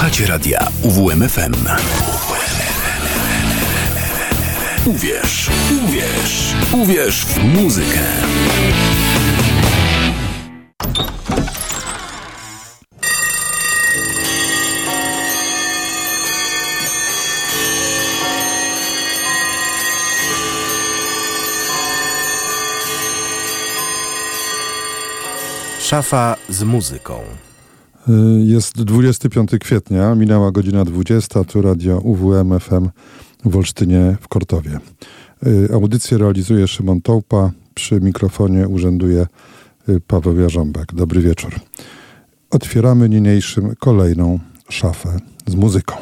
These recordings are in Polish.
Słuchacie radia UWMFM. Uwierz, uwierz, uwierz w muzykę. Szafa z muzyką. Y, jest 25 kwietnia, minęła godzina 20, tu radio UWM FM w Olsztynie w Kortowie. Y, audycję realizuje Szymon Tołpa, przy mikrofonie urzęduje y, Paweł Jarząbek. Dobry wieczór. Otwieramy niniejszym kolejną szafę z muzyką.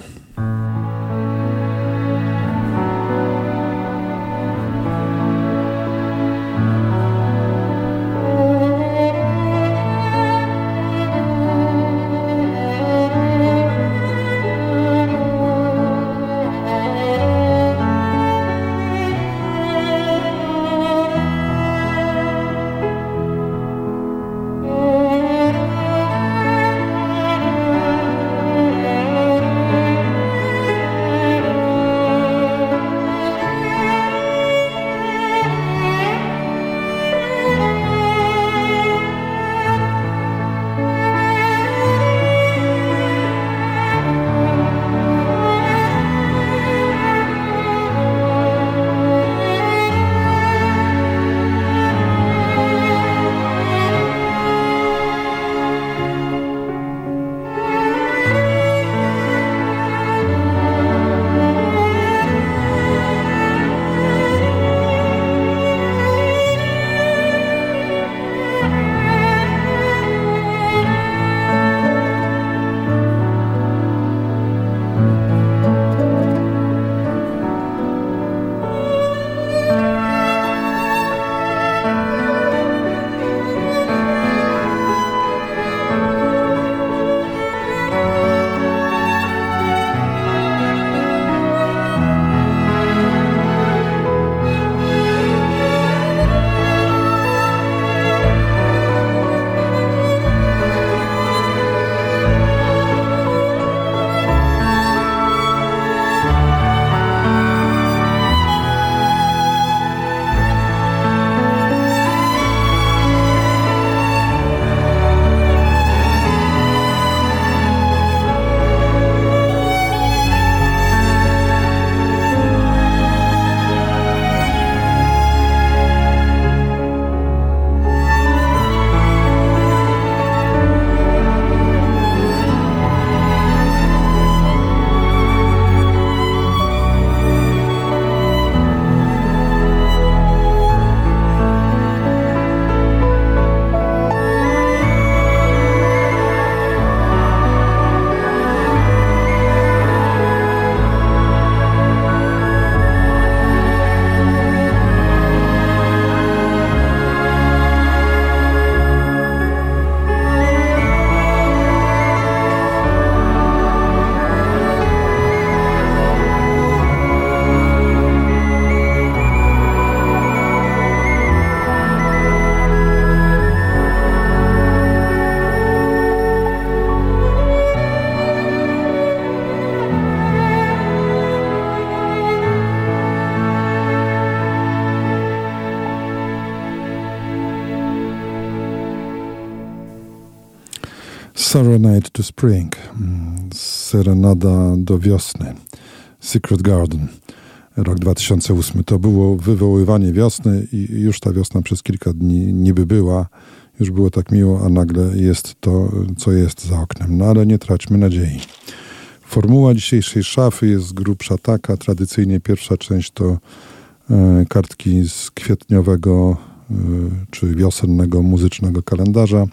Serenade to Spring, mm, Serenada do wiosny, Secret Garden, rok 2008. To było wywoływanie wiosny i już ta wiosna przez kilka dni niby była, już było tak miło, a nagle jest to, co jest za oknem. No ale nie traćmy nadziei. Formuła dzisiejszej szafy jest grubsza taka. Tradycyjnie pierwsza część to e, kartki z kwietniowego e, czy wiosennego muzycznego kalendarza.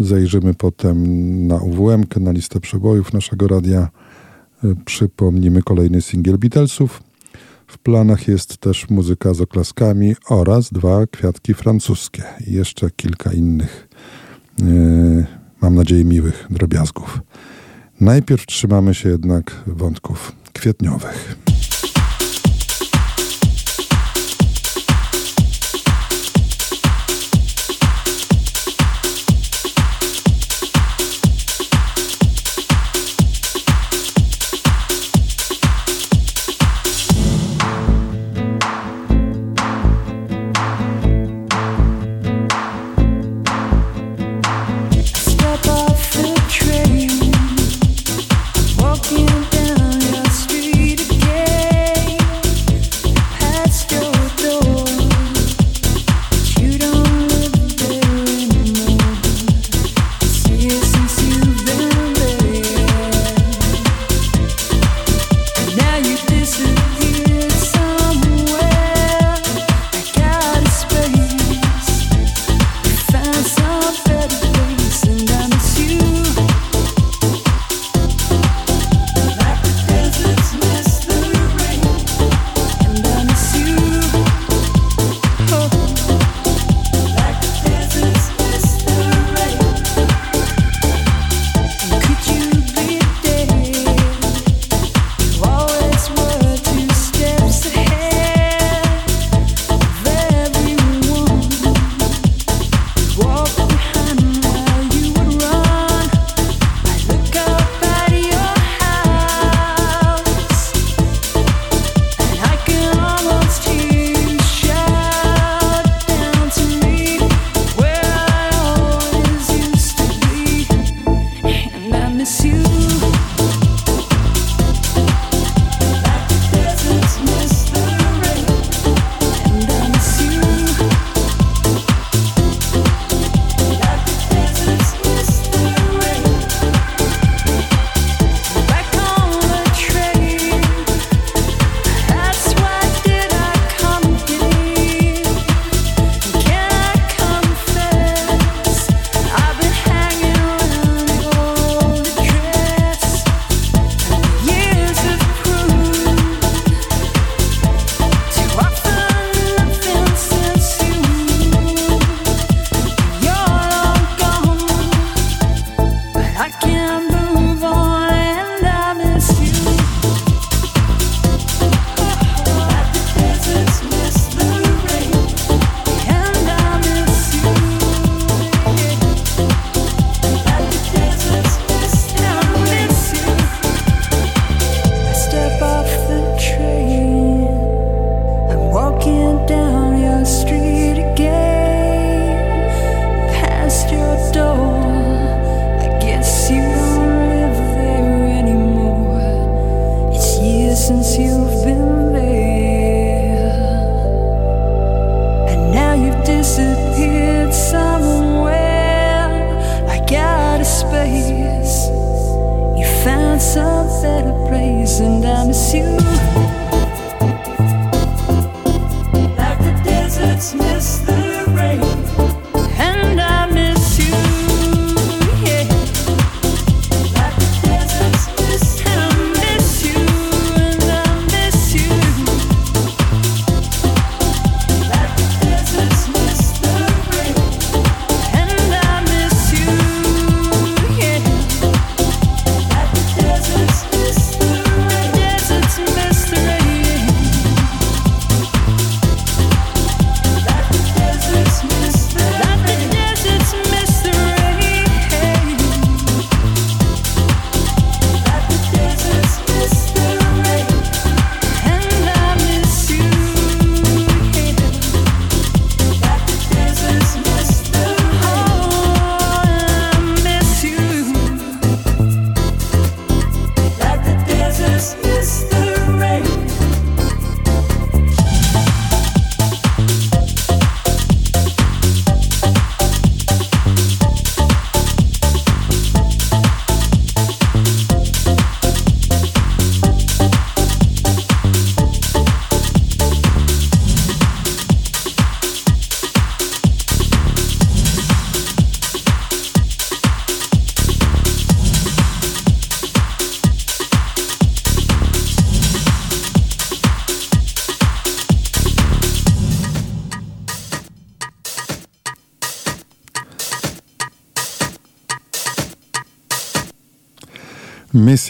Zajrzymy potem na UWM, na listę przebojów naszego radia. E, przypomnimy kolejny singiel Beatlesów. W planach jest też muzyka z oklaskami oraz dwa kwiatki francuskie i jeszcze kilka innych, yy, mam nadzieję, miłych drobiazgów. Najpierw trzymamy się jednak wątków kwietniowych.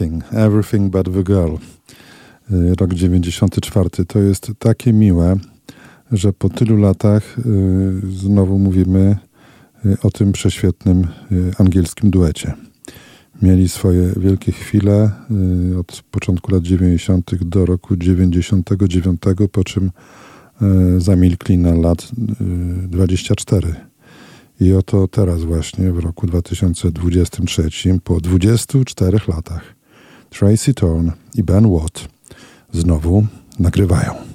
Missing Everything But the Girl. Y, rok 94. To jest takie miłe, że po tylu latach y, znowu mówimy y, o tym prześwietnym angielskim duecie. Mieli swoje wielkie chwile od początku lat 90. do roku 99, po czym zamilkli na lat 24. I oto teraz właśnie w roku 2023, po 24 latach, Tracy Thorn i Ben Watt znowu nagrywają.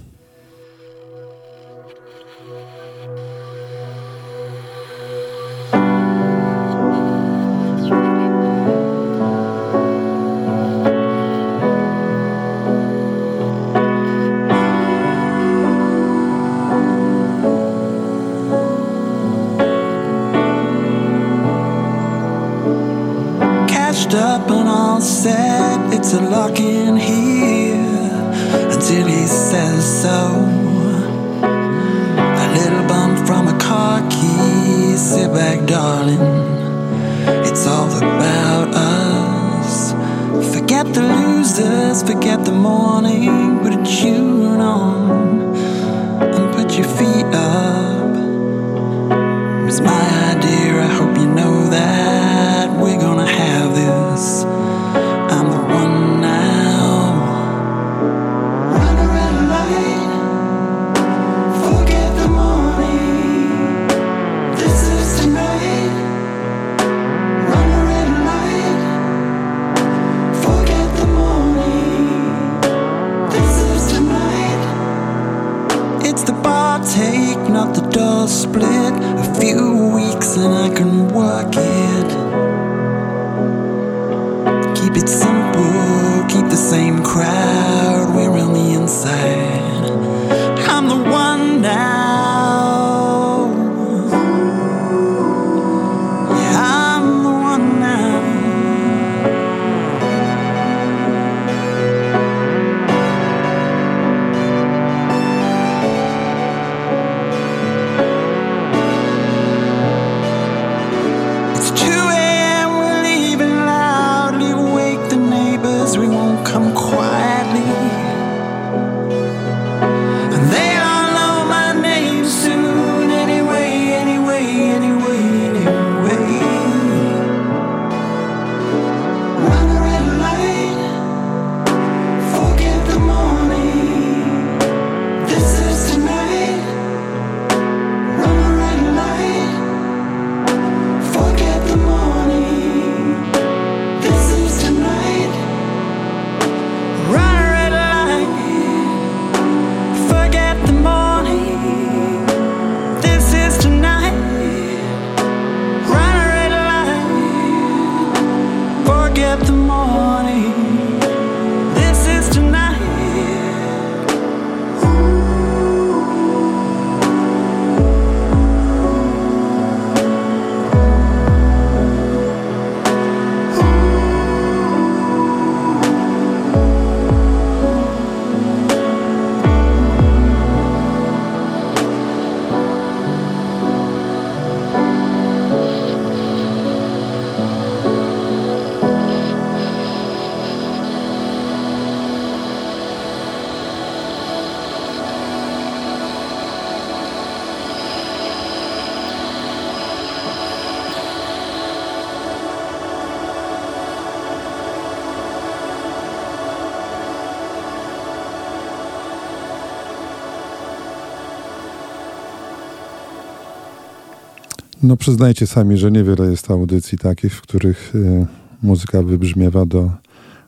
No przyznajcie sami, że niewiele jest audycji takich, w których y, muzyka wybrzmiewa do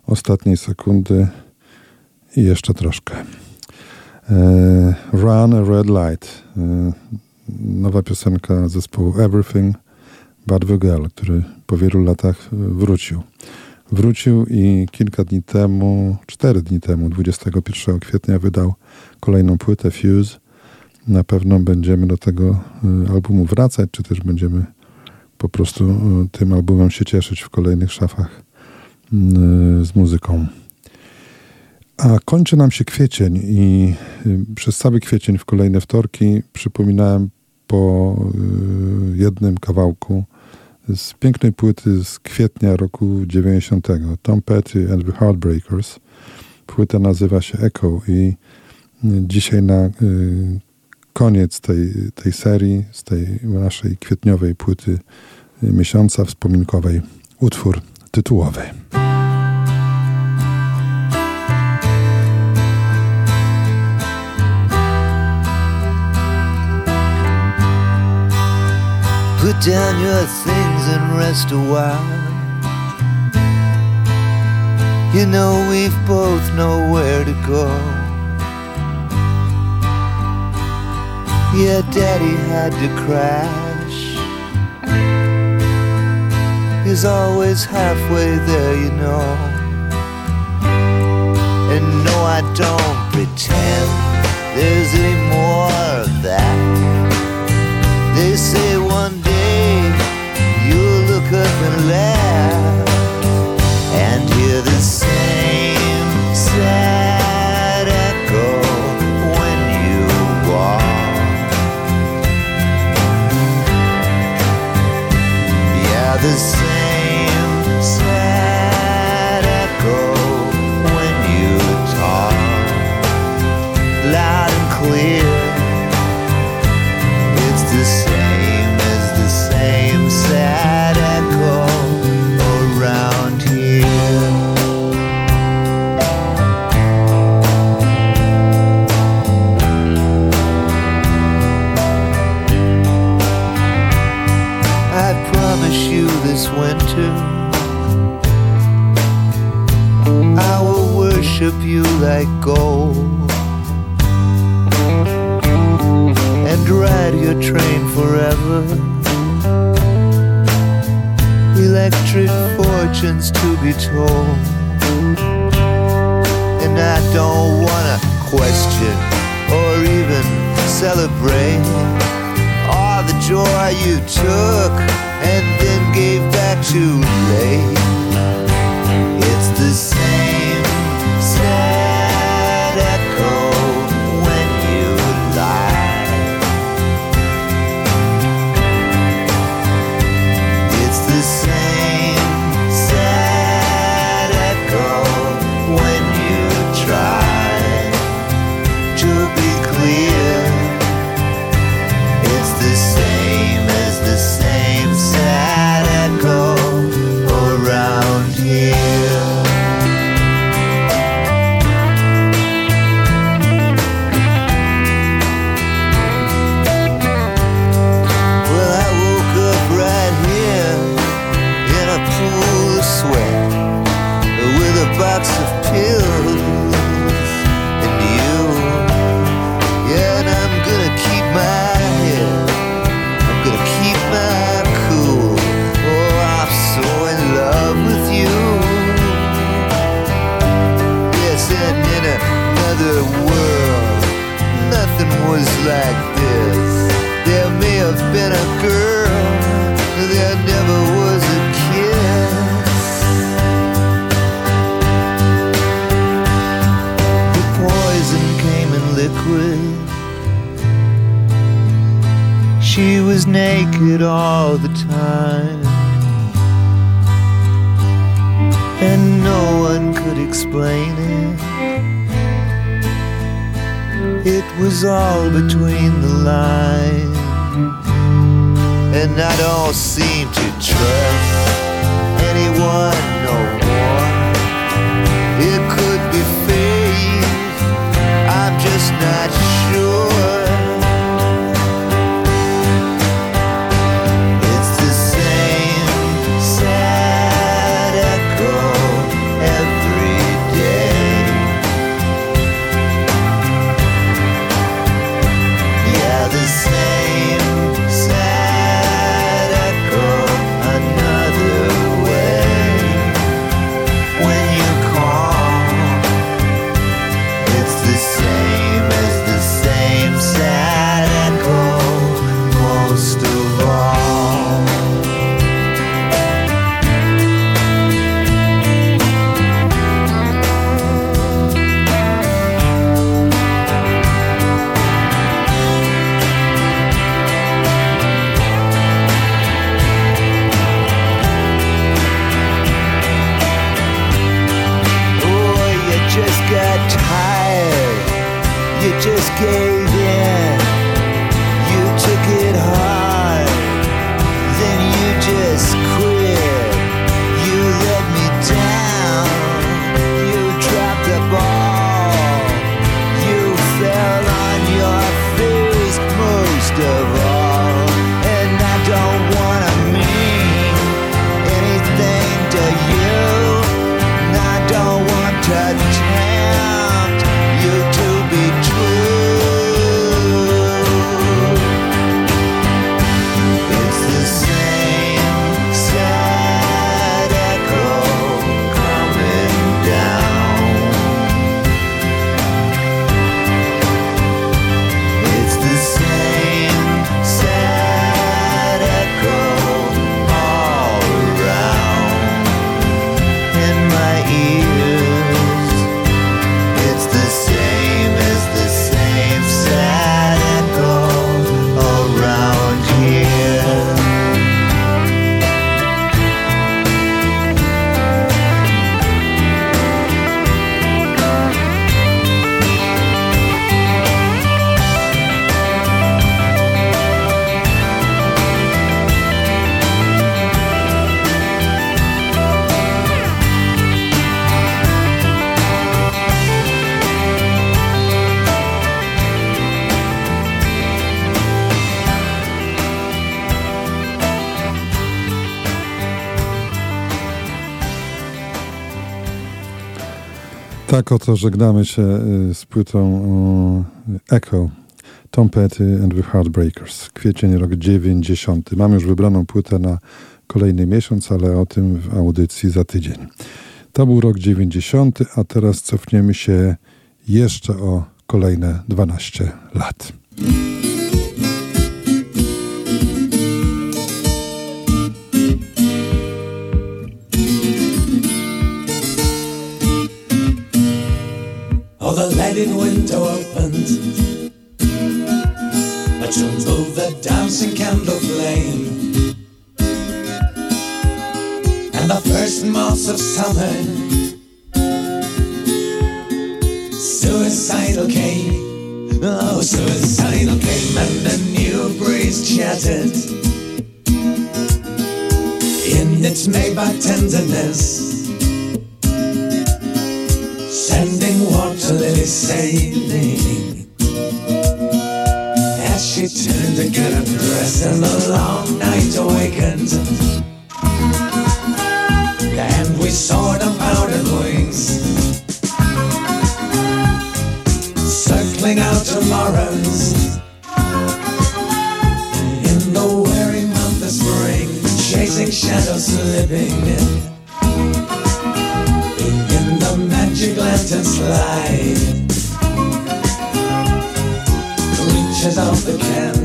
ostatniej sekundy i jeszcze troszkę. E, Run a Red Light. E, nowa piosenka zespołu Everything Bad the Girl, który po wielu latach wrócił. Wrócił i kilka dni temu, cztery dni temu, 21 kwietnia wydał kolejną płytę Fuse na pewno będziemy do tego y, albumu wracać, czy też będziemy po prostu y, tym albumem się cieszyć w kolejnych szafach y, z muzyką. A kończy nam się kwiecień i przez cały kwiecień w kolejne wtorki przypominałem po jednym kawałku z pięknej płyty z kwietnia roku 90. Tom Petty and the Heartbreakers. Płyta nazywa się Echo i dzisiaj na koniec tej, tej serii, z tej naszej kwietniowej płyty miesiąca wspominkowej, utwór tytułowy. Put down your things and rest a while. You know we've both nowhere to go. Yeah, daddy had to crash. He's always halfway there, you know. And no, I don't pretend there's any more of that. They say one day you'll look up and laugh others. let go and ride your train forever. Electric fortunes to be told, and I don't wanna question or even celebrate all the joy you took and then gave back too late. It's the same. all the time. And no one could explain it. It was all between the lines. And I don't seem to trust anyone tak oto żegnamy się y, z płytą Echo. Tom Petty and the Heartbreakers. Kwiecień, rok 90. Mam już wybraną płytę na kolejny miesiąc, ale o tym w audycji za tydzień. To był rok 90, a teraz cofniemy się jeszcze o kolejne 12 lat. Sending water lilies sailing. As she turned to get dress and the long night awakened. And we saw the powdered wings circling out tomorrows. In the weary month of spring, chasing shadows slipping drift and slide. Reaches out the can.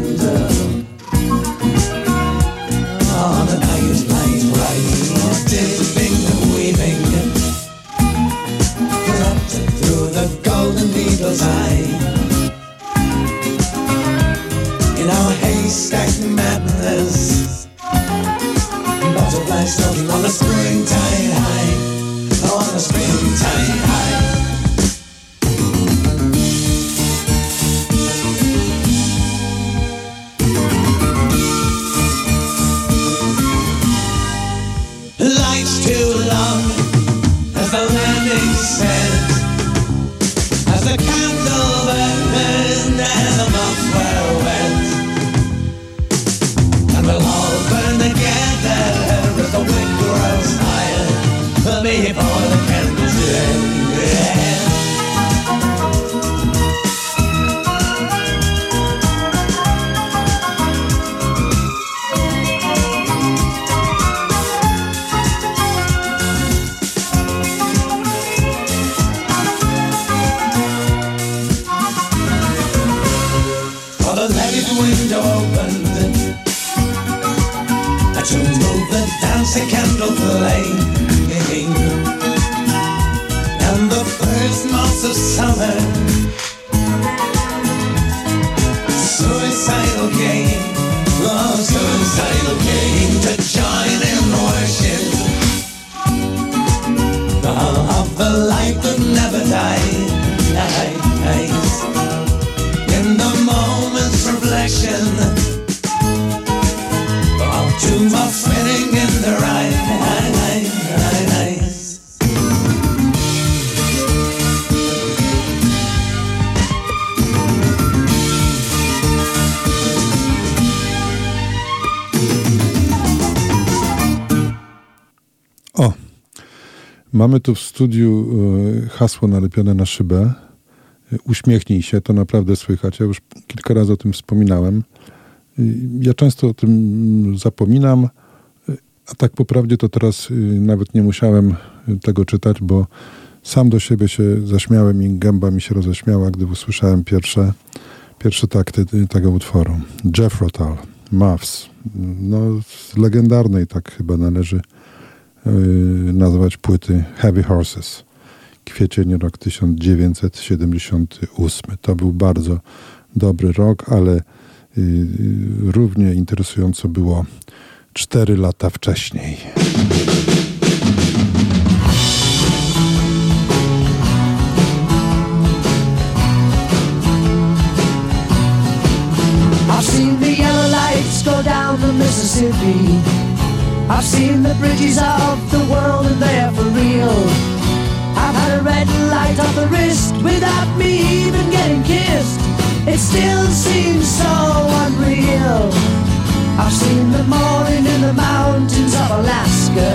Mamy tu w studiu e, hasło nalepione na szybę. E, uśmiechnij się, to naprawdę słychać. Ja już kilka razy o tym wspominałem. E, ja często o tym zapominam, a tak po prawdzie to teraz nawet nie musiałem tego czytać, bo sam do siebie się zaśmiałem i gęba mi się roześmiała, gdy usłyszałem pierwsze, pierwsze takty tego utworu. Jeff Rotal, Muffs. No, legendarnej tak chyba należy nazwać płyty Heavy Horses. Kwiecień rok 1978. To był bardzo dobry rok, ale yy, równie interesująco było cztery lata wcześniej. I've seen the yellow lights go down the Mississippi I've seen the bridges of the world and they're for real. I've had a red light on the wrist without me even getting kissed. It still seems so unreal. I've seen the morning in the mountains of Alaska.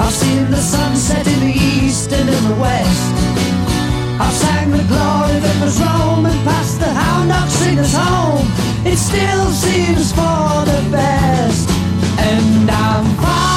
I've seen the sunset in the east and in the west. I've sang the glory that was Rome and passed the hound dog singers home. It still seems for the best and I'm fine.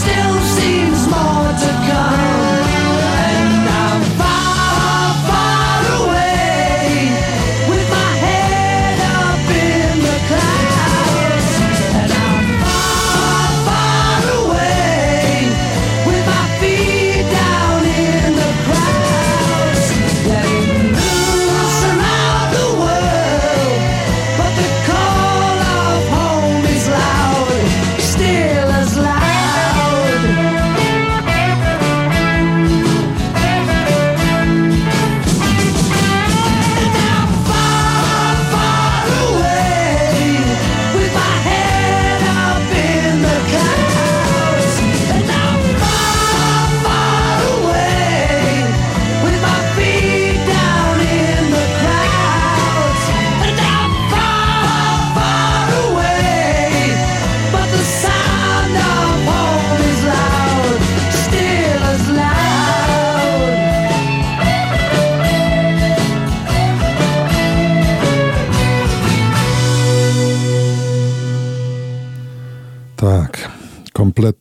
still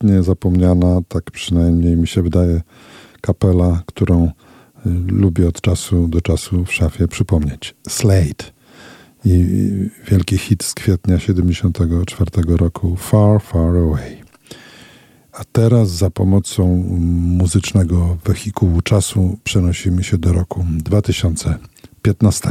kompletnie zapomniana, tak przynajmniej mi się wydaje, kapela, którą y, lubię od czasu do czasu w szafie przypomnieć. Slade i wielki hit z kwietnia 74 roku Far, Far Away. A teraz za pomocą muzycznego wehikułu czasu przenosimy się do roku 2015.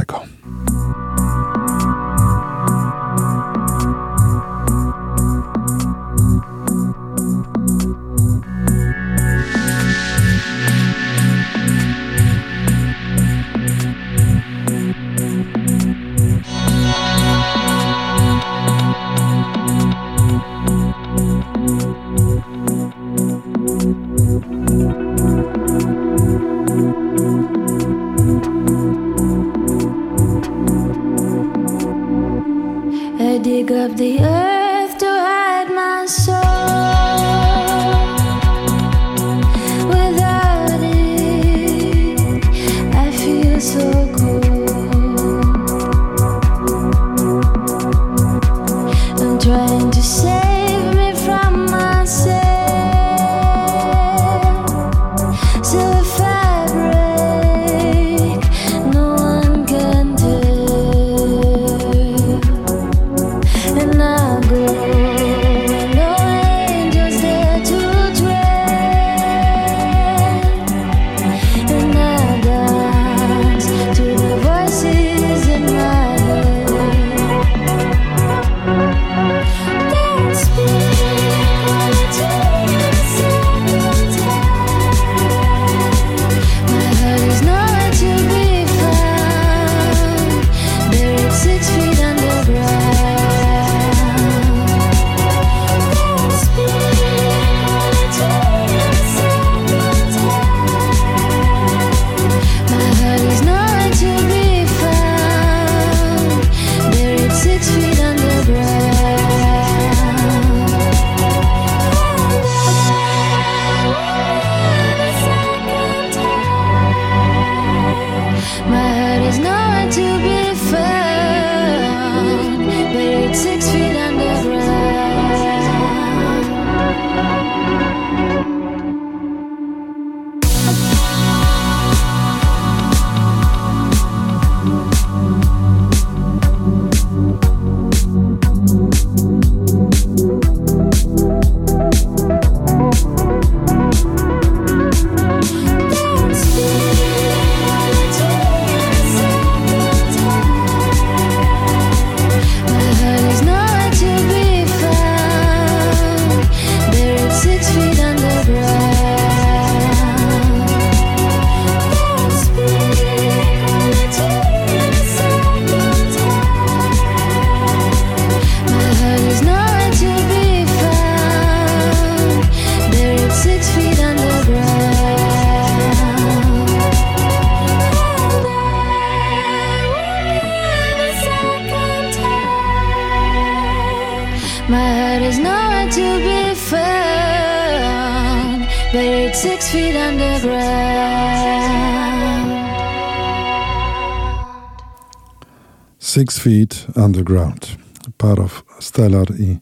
Six Feet Underground. Par of Stellar i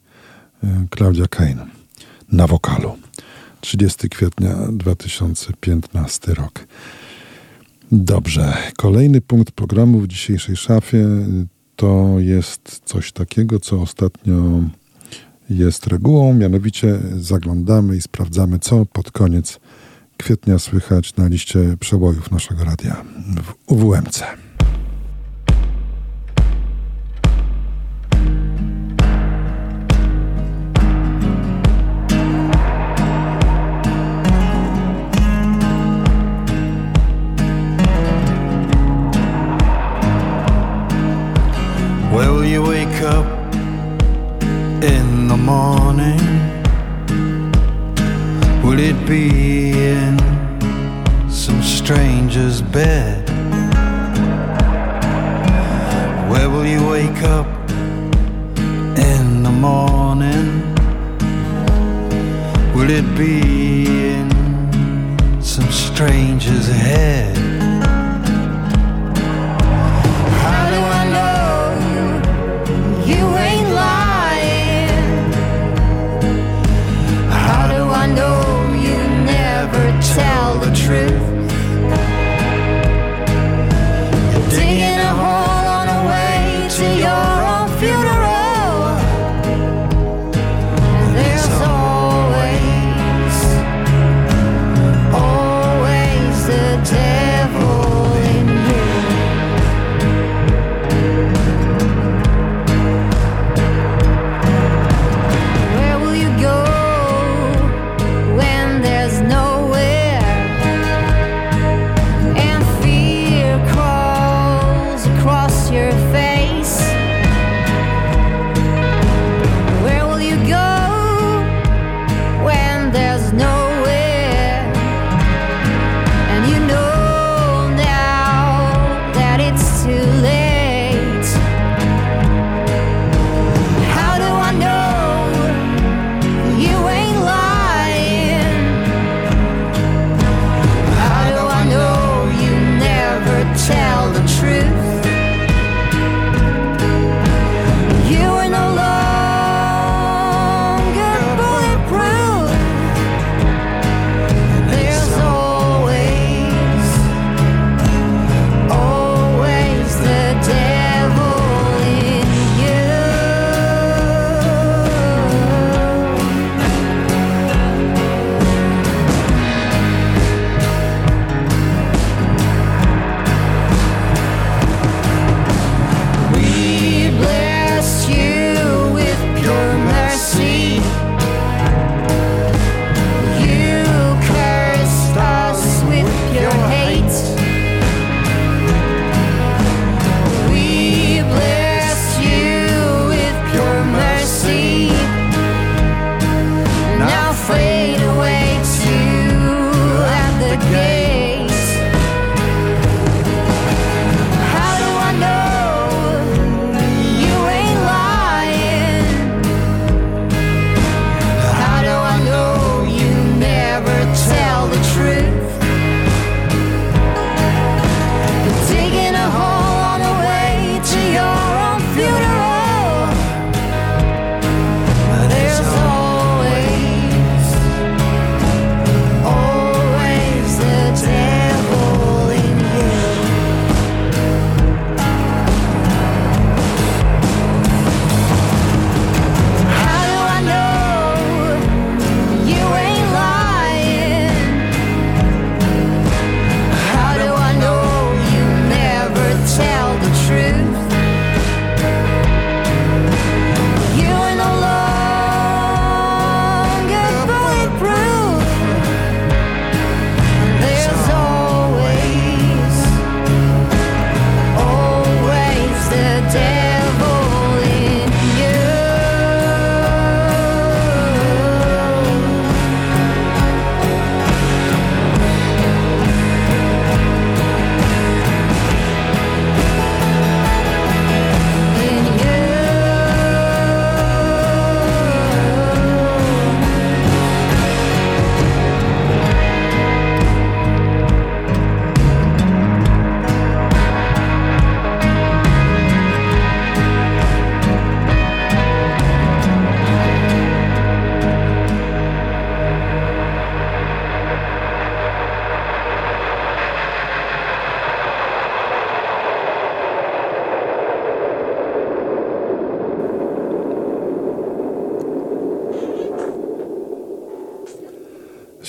Claudia Kane na wokalu. 30 kwietnia 2015 rok. Dobrze. Kolejny punkt programu w dzisiejszej szafie to jest coś takiego, co ostatnio jest regułą, mianowicie zaglądamy i sprawdzamy, co pod koniec kwietnia słychać na liście przebojów naszego radia w UWMC.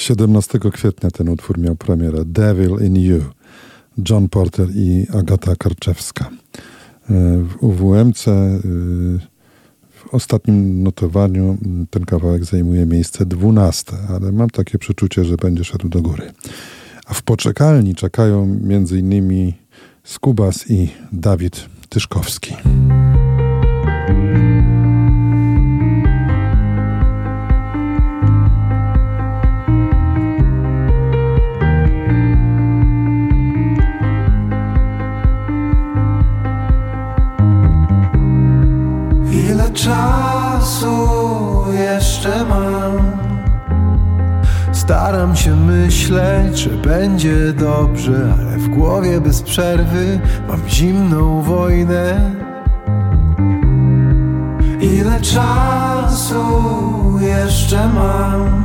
17 kwietnia ten utwór miał premierę Devil in You. John Porter i Agata Karczewska. E, w UWMC e, w ostatnim notowaniu ten kawałek zajmuje miejsce 12, ale mam takie przeczucie, że będzie szedł do góry. A w poczekalni czekają m.in. Skubas i Dawid Tyszkowski. Czasu jeszcze mam? Staram się myśleć, że będzie dobrze, ale w głowie bez przerwy mam zimną wojnę. Ile czasu jeszcze mam?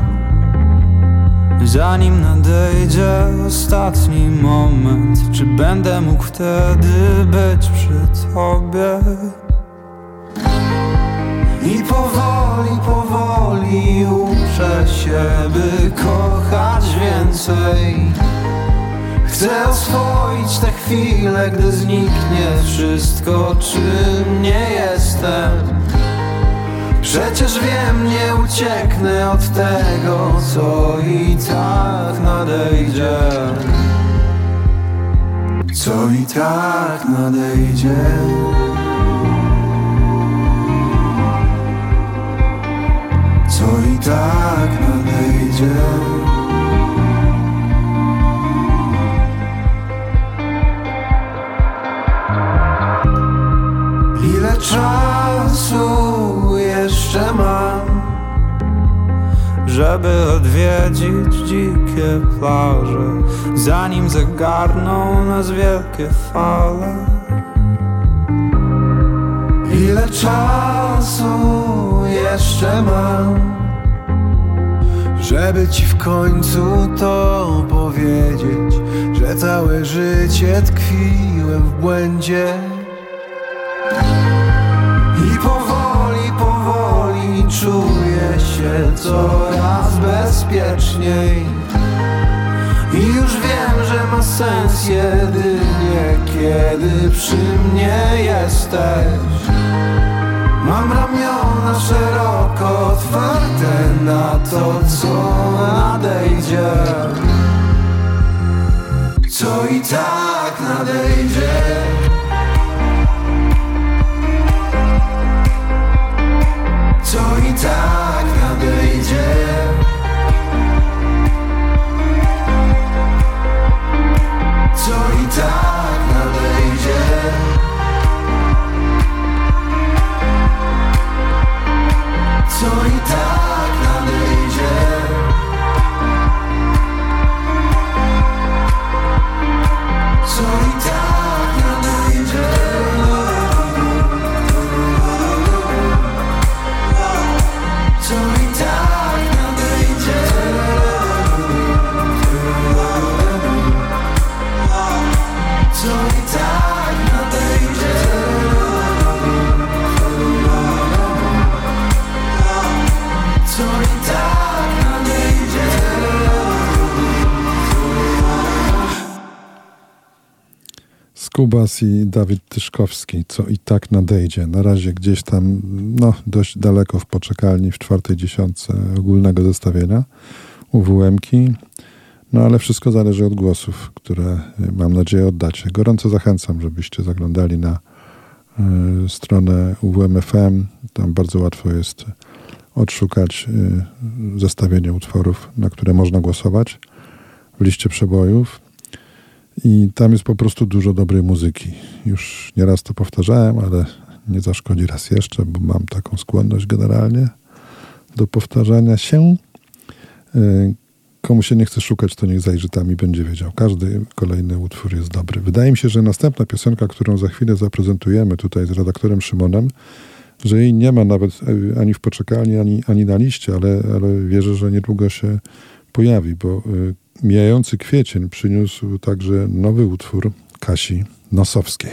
Zanim nadejdzie ostatni moment, czy będę mógł wtedy być przy tobie? I powoli, powoli uczę się, by kochać więcej. Chcę oswoić te chwile, gdy zniknie wszystko, czym nie jestem. Przecież wiem, nie ucieknę od tego, co i tak nadejdzie. Co i tak nadejdzie. Co i tak nadejdzie. Ile czasu jeszcze mam? Żeby odwiedzić dzikie plaże, zanim zagarną nas wielkie fale. Ile czasu jeszcze mam? Żeby ci w końcu to powiedzieć, że całe życie tkwiłem w błędzie. I powoli, powoli czuję się coraz bezpieczniej. I już wiem, że ma sens jedynie, kiedy przy mnie jesteś. Mam ramiona szeroko otwarte na to, co nadejdzie. Co i tak nadejdzie. Skubas i Dawid Tyszkowski, co i tak nadejdzie. Na razie gdzieś tam, no, dość daleko w poczekalni, w czwartej dziesiątce ogólnego zestawienia UWM-ki. No ale wszystko zależy od głosów, które y, mam nadzieję oddacie. Gorąco zachęcam, żebyście zaglądali na y, stronę UWM-FM. Tam bardzo łatwo jest odszukać y, zestawienie utworów, na które można głosować w liście przebojów. I tam jest po prostu dużo dobrej muzyki. Już nieraz to powtarzałem, ale nie zaszkodzi raz jeszcze, bo mam taką skłonność generalnie do powtarzania się. Y, Komu się nie chce szukać, to niech zajrzy tam i będzie wiedział. Każdy kolejny utwór jest dobry. Wydaje mi się, że następna piosenka, którą za chwilę zaprezentujemy tutaj z redaktorem Szymonem, że jej nie ma nawet y, ani w poczekalni, ani, ani na liście, ale, ale wierzę, że niedługo się pojawi, bo y, mijający kwiecień przyniósł także nowy utwór Kasi Nosowskiej.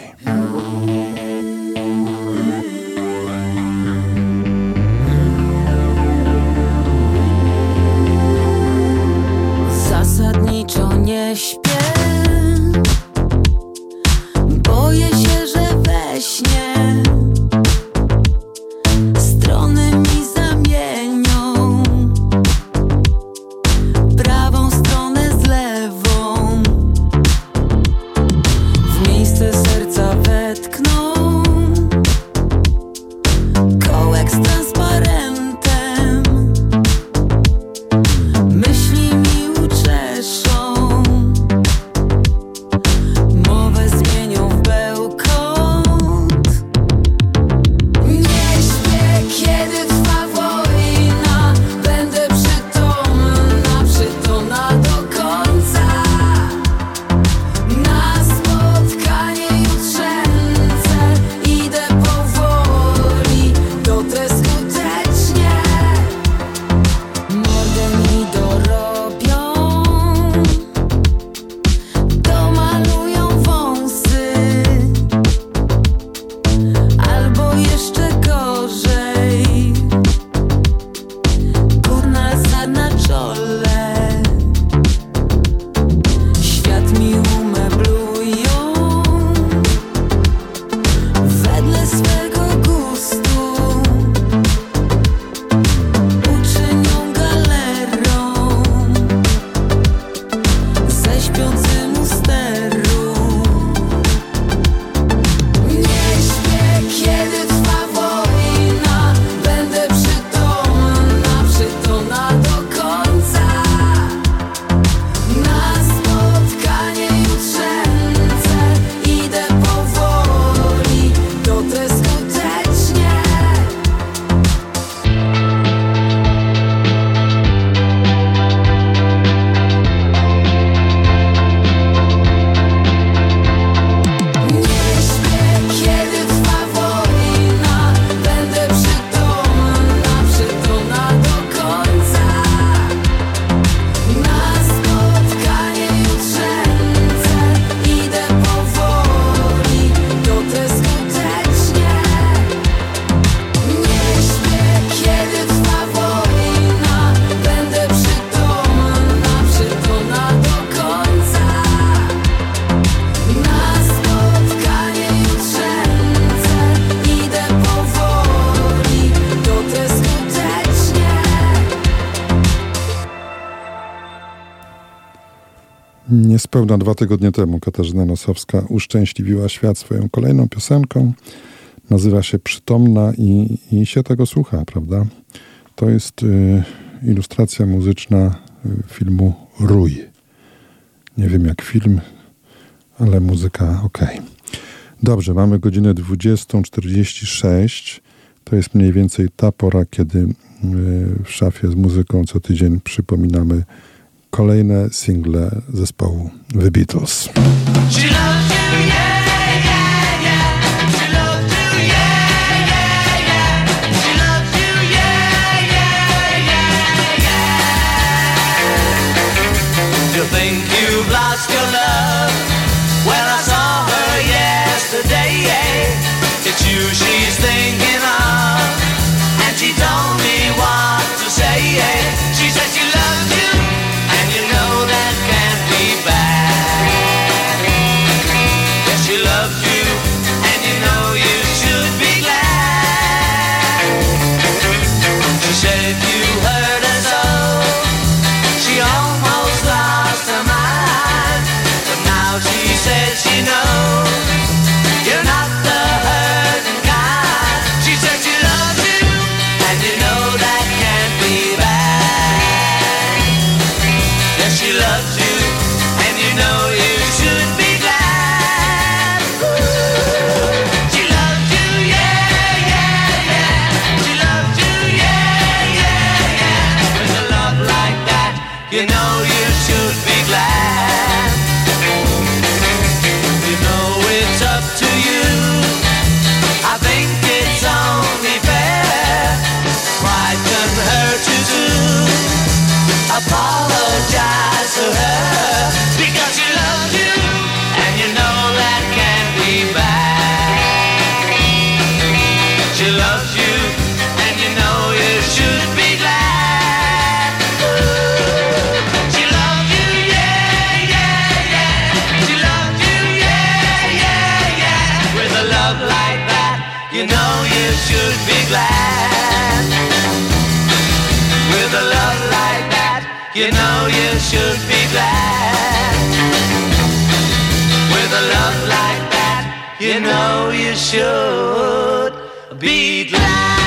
Niespełna dwa tygodnie temu Katarzyna Nosowska uszczęśliwiła świat swoją kolejną piosenką. Nazywa się Przytomna i, i się tego słucha, prawda? To jest y, ilustracja muzyczna y, filmu Rój. Nie wiem jak film, ale muzyka ok. Dobrze, mamy godzinę 20.46. To jest mniej więcej ta pora, kiedy y, w szafie z muzyką co tydzień przypominamy kolejne single zespołu The Beatles. You think you've lost your love? Well, I saw her yesterday. It's you she's thinking of, and she told you know you should be glad. With a love like that, you know you should be glad.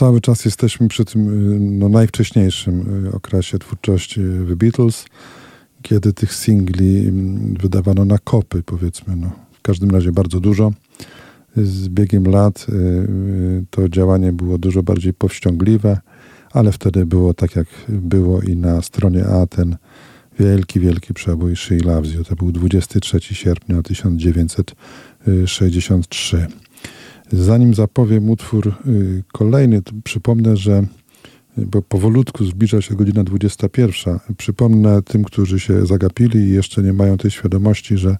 Cały czas jesteśmy przy tym y, no, najwcześniejszym y, okresie twórczości The Beatles, kiedy tych singli mm, wydawano na kopy, powiedzmy. No. W każdym razie bardzo dużo. Z biegiem lat y, y, to działanie było dużo bardziej powściągliwe, ale wtedy było tak, jak było i na stronie A ten wielki, wielki przebój She Loves You. To był 23 sierpnia 1963. Zanim zapowiem utwór y, kolejny, przypomnę, że bo powolutku zbliża się godzina 21. Przypomnę tym, którzy się zagapili i jeszcze nie mają tej świadomości, że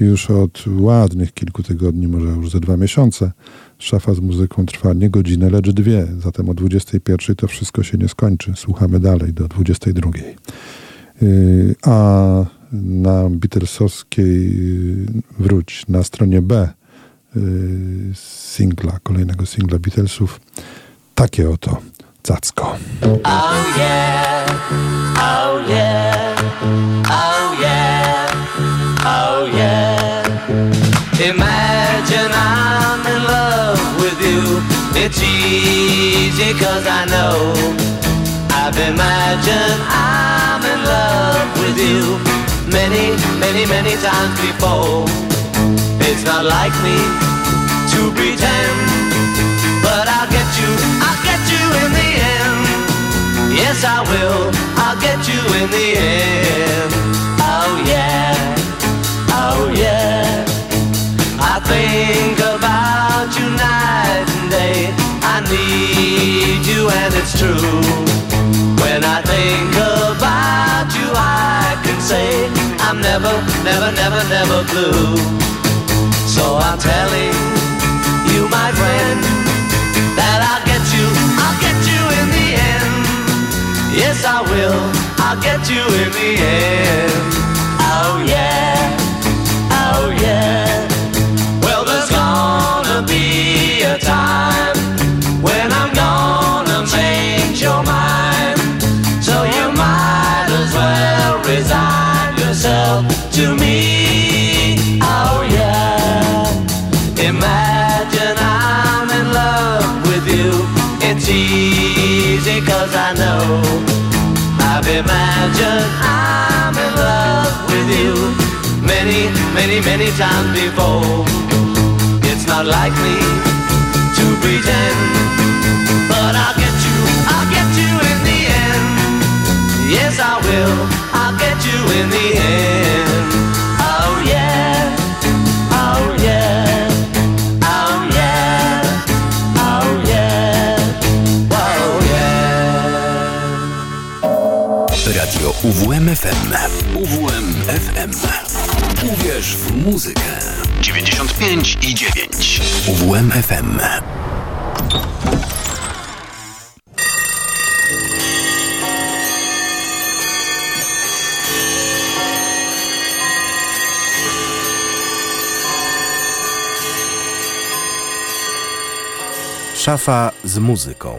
już od ładnych kilku tygodni, może już ze dwa miesiące, szafa z muzyką trwa nie godzinę, lecz dwie. Zatem o 21 to wszystko się nie skończy. Słuchamy dalej do 22. Yy, A na Beatlesowskiej yy, wróć na stronie B yy, singla, kolejnego singla Beatlesów. Takie oto cacko. Oh yeah, oh yeah, oh yeah, oh yeah. Imagine I'm in love with you. It's easy cause I know. I've imagined I'm in love with you many, many, many times before. It's not like me to pretend, but I'll get you, Yes, I will, I'll get you in the end. Oh yeah, oh yeah. I think about you night and day. I need you and it's true. When I think about you, I can say I'm never, never, never, never blue. So I'm telling you, my friend, will, I'll get you in the end. Imagined I'm in love with you many, many, many times before. It's not like me to pretend, but I'll get you, I'll get you in the end. Yes, I will, I'll get you in the end. Radio UWMFM. UWMFM. Uwierz w muzykę. 95 i 9. UWMFM. Szafa z muzyką.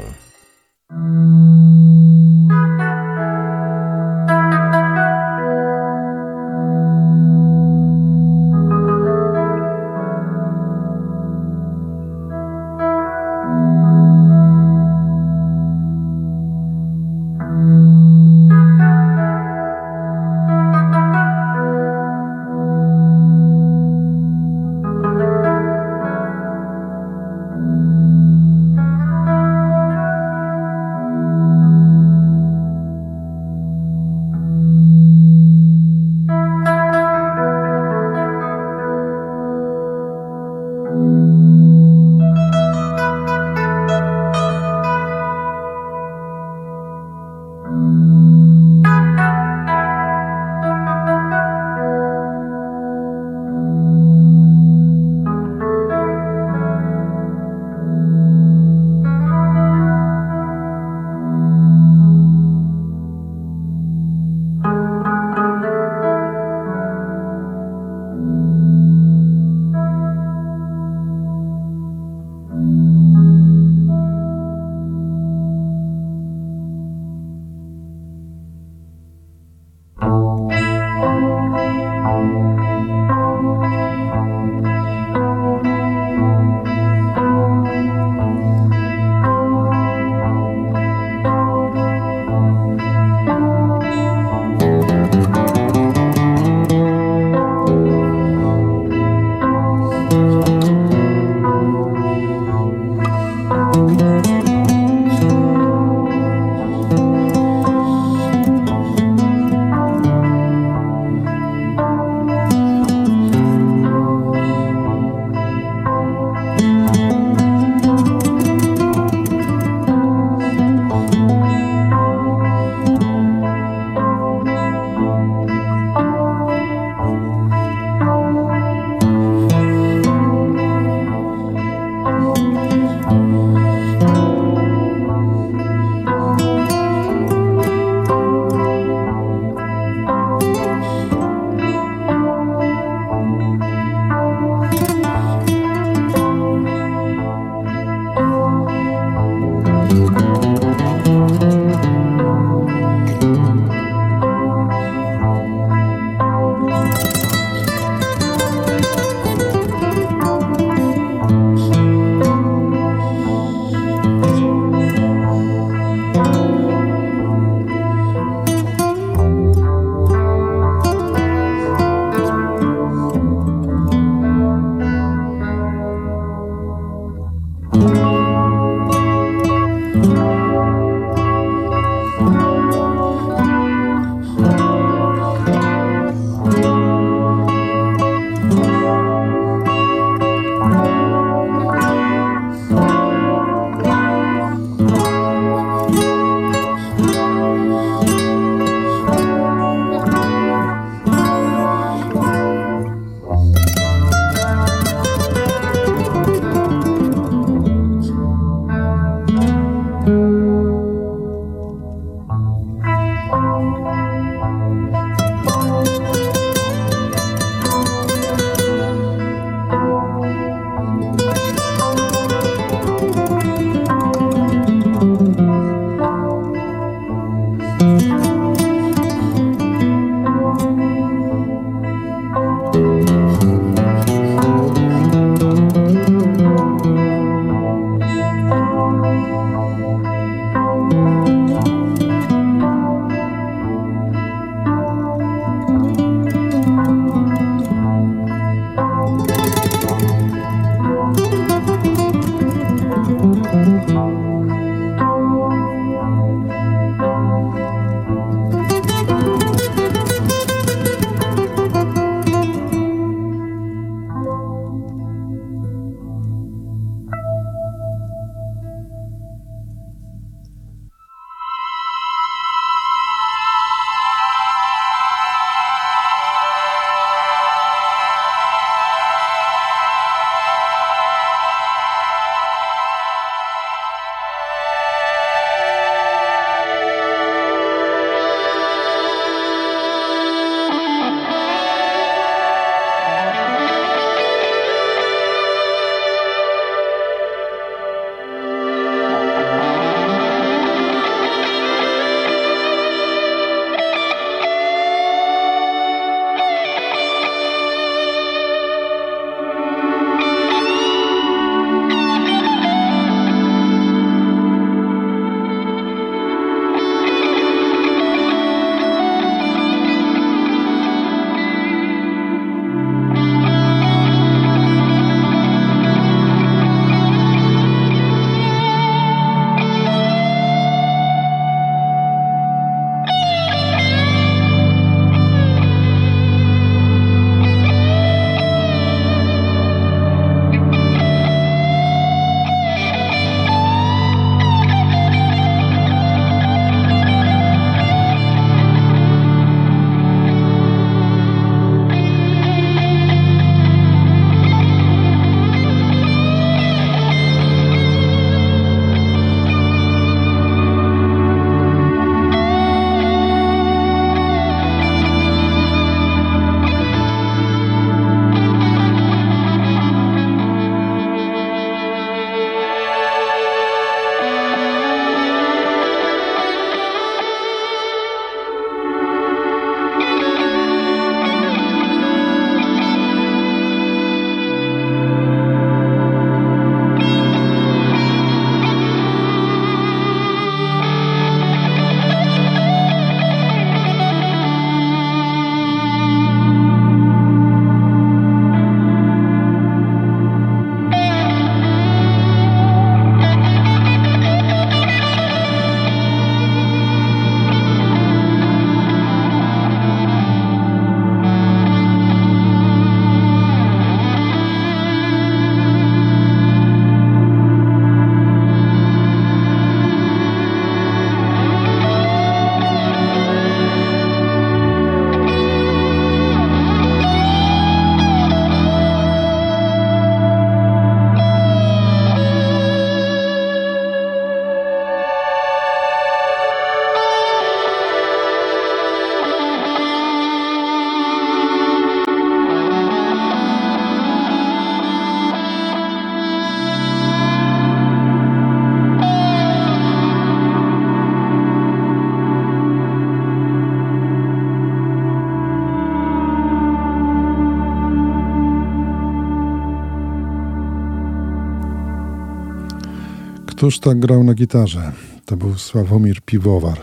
Któż tak grał na gitarze? To był Sławomir Piwowar,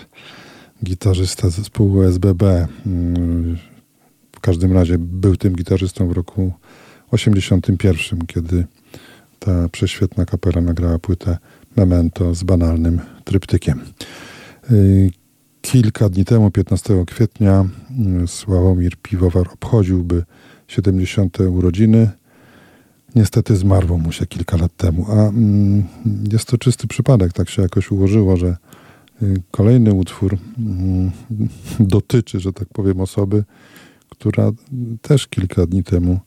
gitarzysta zespołu SBB. Mm, w każdym razie był tym gitarzystą w roku 81, kiedy ta prześwietna kapela nagrała płytę Memento z banalnym tryptykiem. Y, kilka dni temu, 15 kwietnia, y, Sławomir Piwowar obchodziłby 70. urodziny. Niestety zmarło mu się kilka lat temu, a mm, jest to czysty przypadek. Tak się jakoś ułożyło, że y, kolejny utwór mm, dotyczy, że tak powiem, osoby, która też kilka dni temu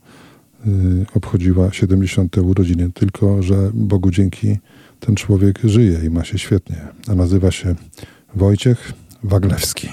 y, obchodziła 70. urodziny. Tylko, że Bogu dzięki ten człowiek żyje i ma się świetnie. A nazywa się Wojciech Waglewski.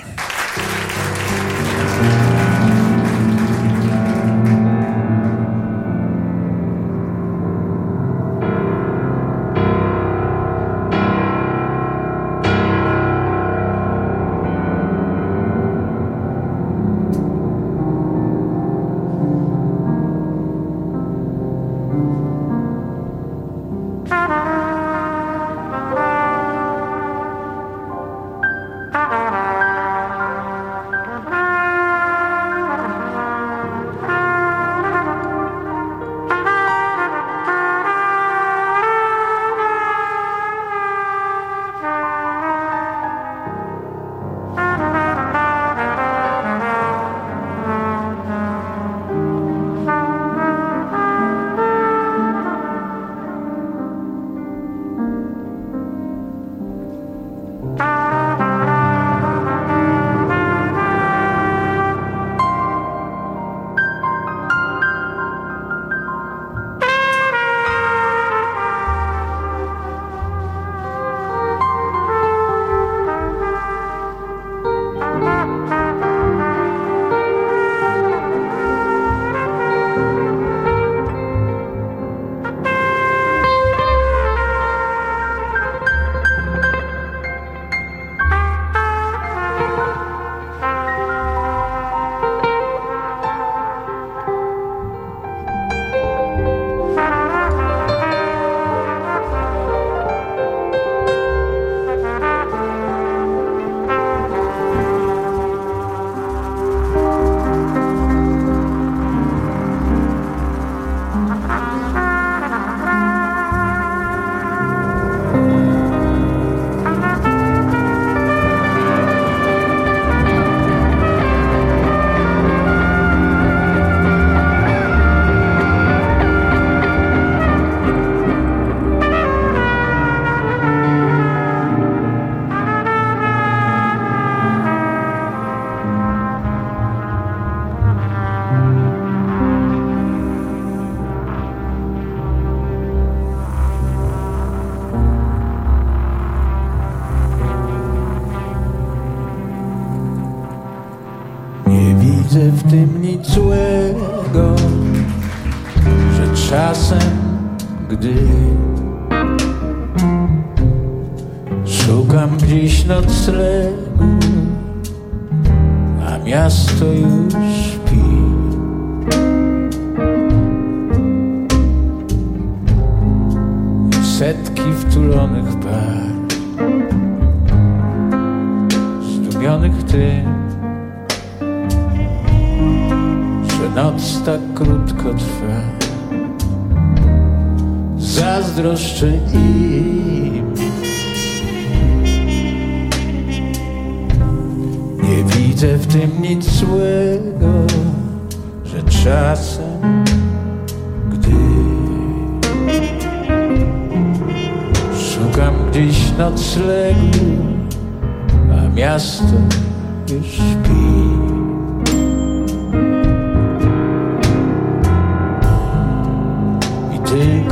widzę w tym nic złego, że czasem, gdy szukam dziś noclegu, a miasto już śpi. Setki wtulonych par, zdumionych tym, noc tak krótko trwa. Zazdroszczę im. Nie widzę w tym nic złego, że czasem, gdy szukam gdzieś noclegu, a miasto już śpi.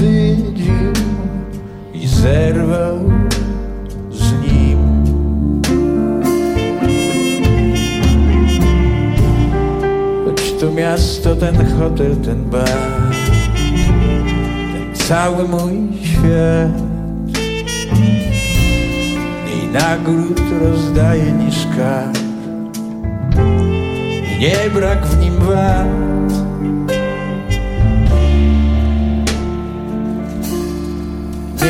się zawstydził zerwał z nim. Choć to miasto, ten hotel, ten bar, ten cały mój świat i nagród rozdaje niż i nie brak w nim wad.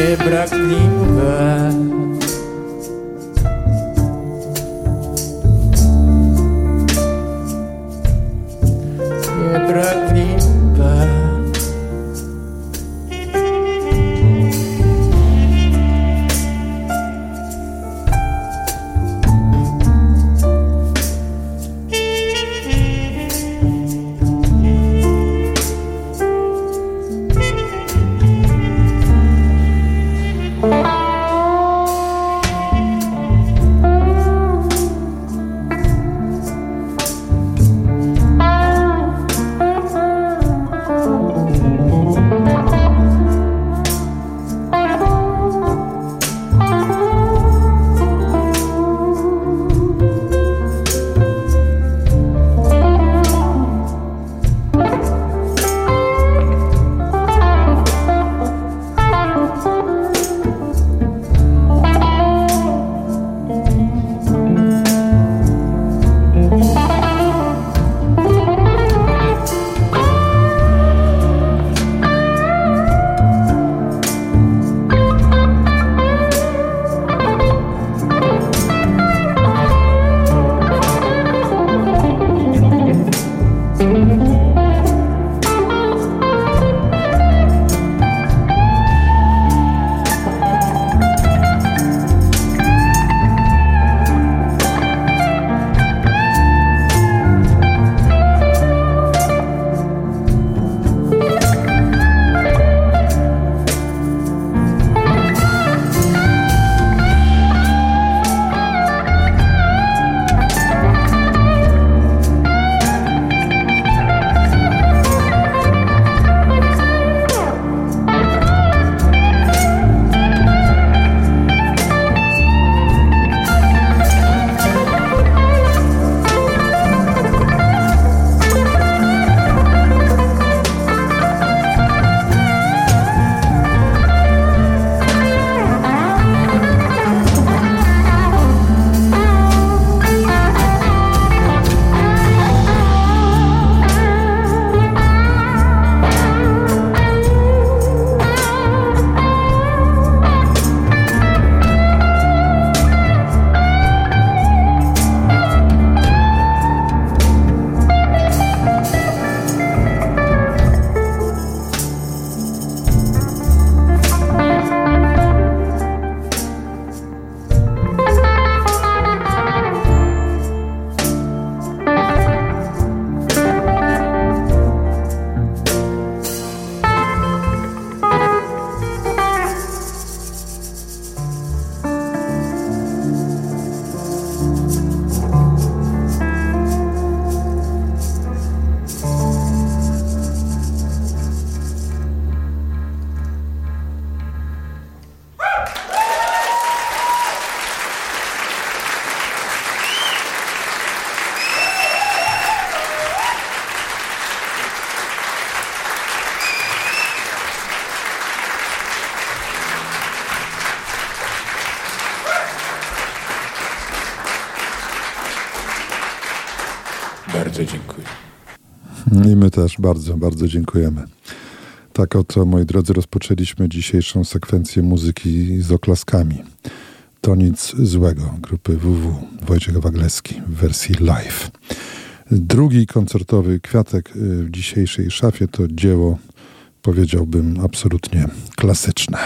Nie brakliwe. Nie też bardzo, bardzo dziękujemy. Tak oto, moi drodzy, rozpoczęliśmy dzisiejszą sekwencję muzyki z oklaskami. To nic złego grupy WW Wojciech Wagleski w wersji live. Drugi koncertowy kwiatek y, w dzisiejszej szafie to dzieło, powiedziałbym, absolutnie klasyczne.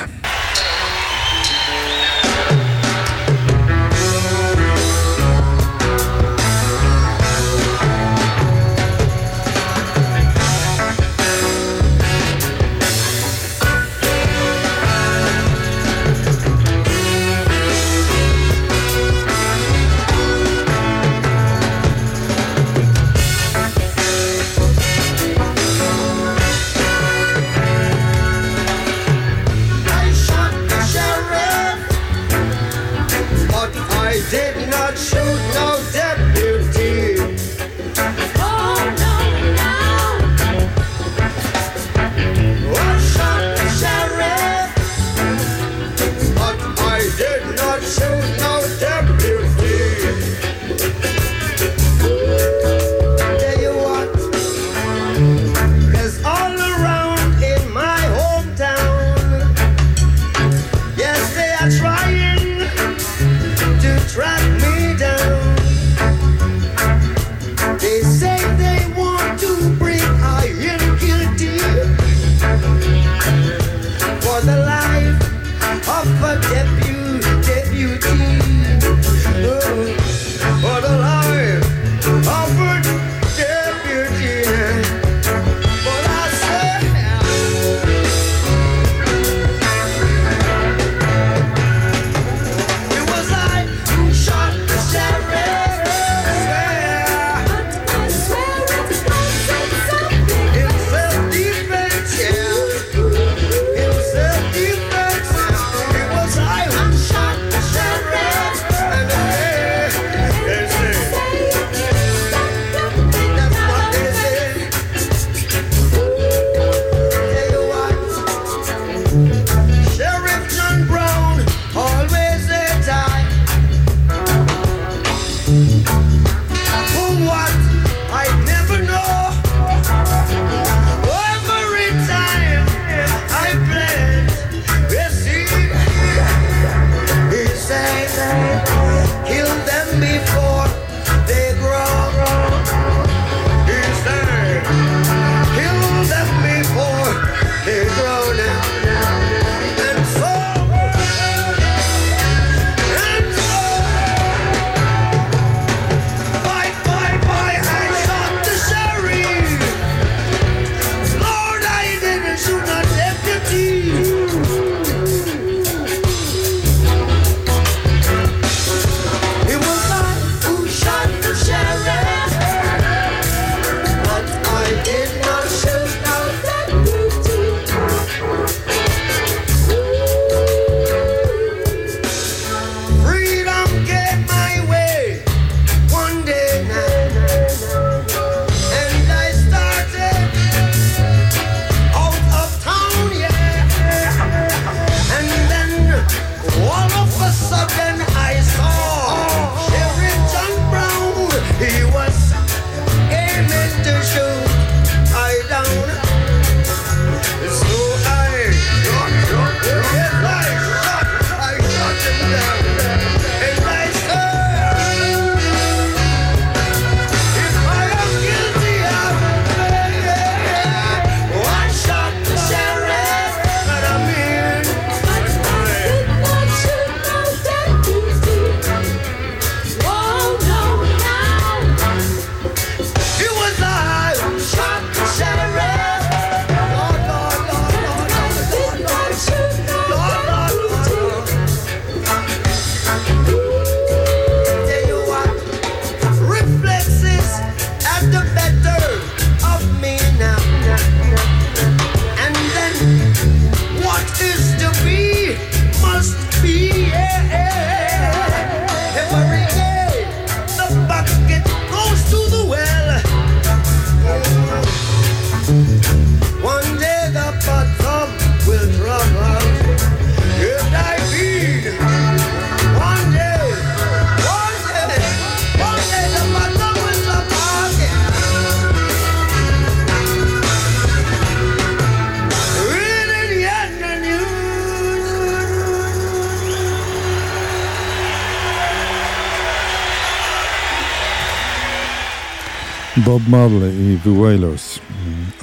Bob Marley i The Wailers.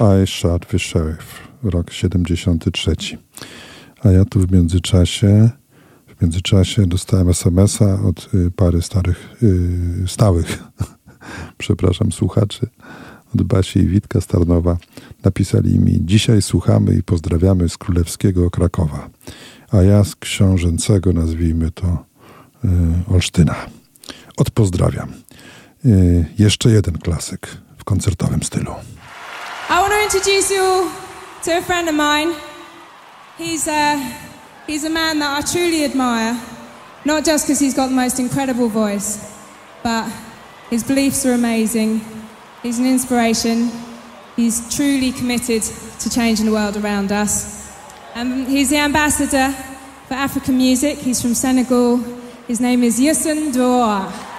I Shot the Sheriff, rok 73. A ja tu w międzyczasie w międzyczasie dostałem SMS-a od y, pary starych, y, stałych, przepraszam, słuchaczy, od Basi i Witka Starnowa. Napisali mi, dzisiaj słuchamy i pozdrawiamy z królewskiego Krakowa, a ja z książęcego, nazwijmy to, y, Olsztyna. Odpozdrawiam. Jeszcze jeden klasyk w koncertowym stylu. I want to introduce you to a friend of mine. He's a, he's a man that I truly admire, not just because he's got the most incredible voice, but his beliefs are amazing. He's an inspiration. He's truly committed to changing the world around us. And he's the ambassador for African music. He's from Senegal. His name is Youssou N'Dour.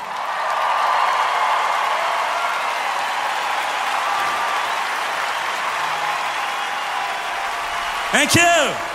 Thank you.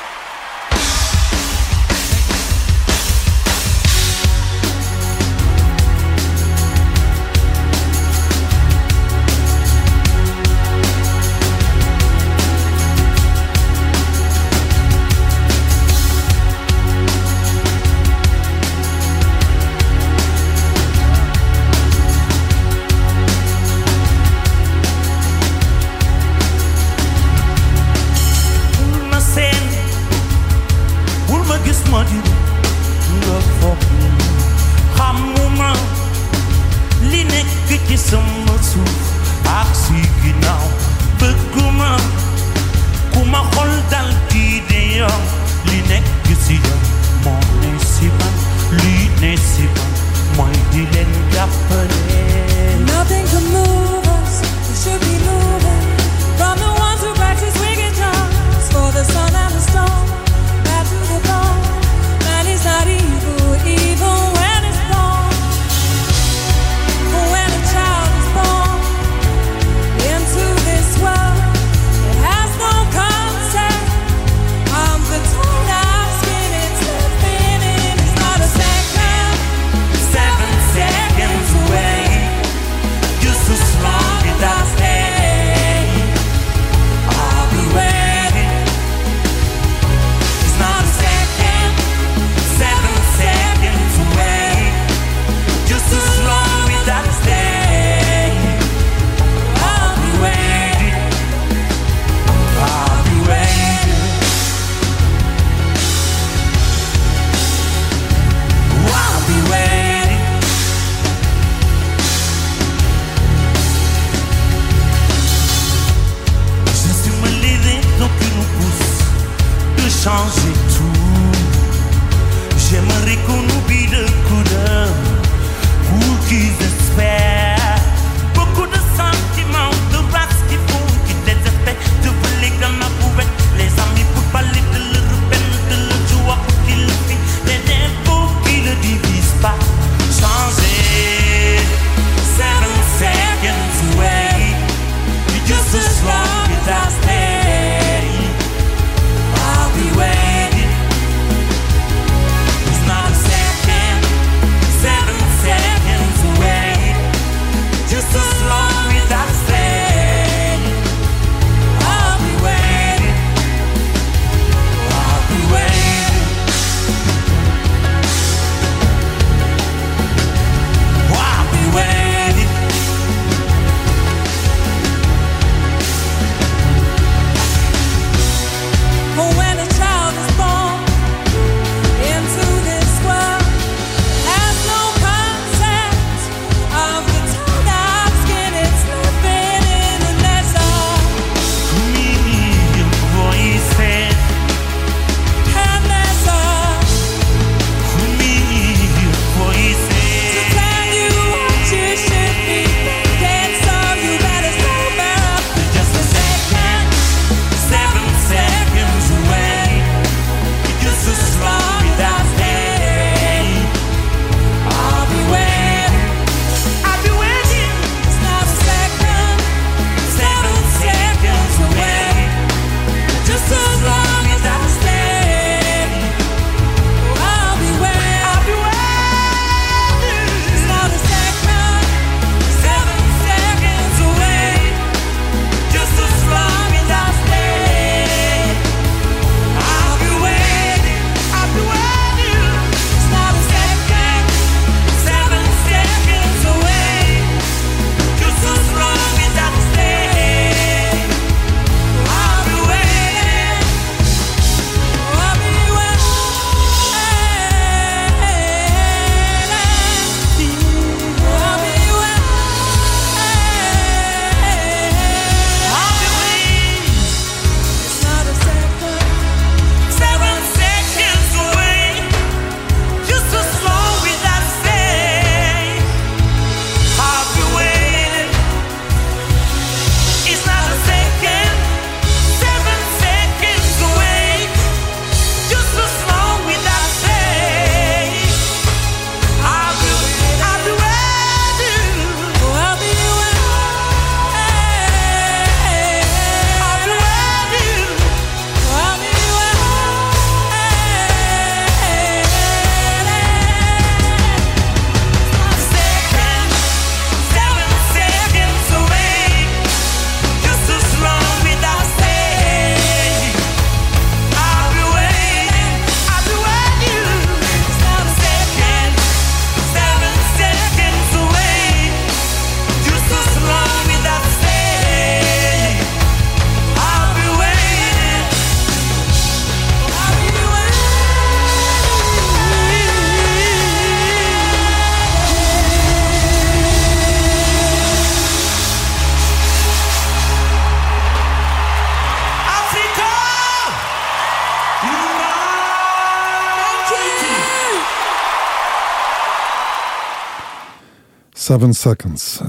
Seven Seconds, e,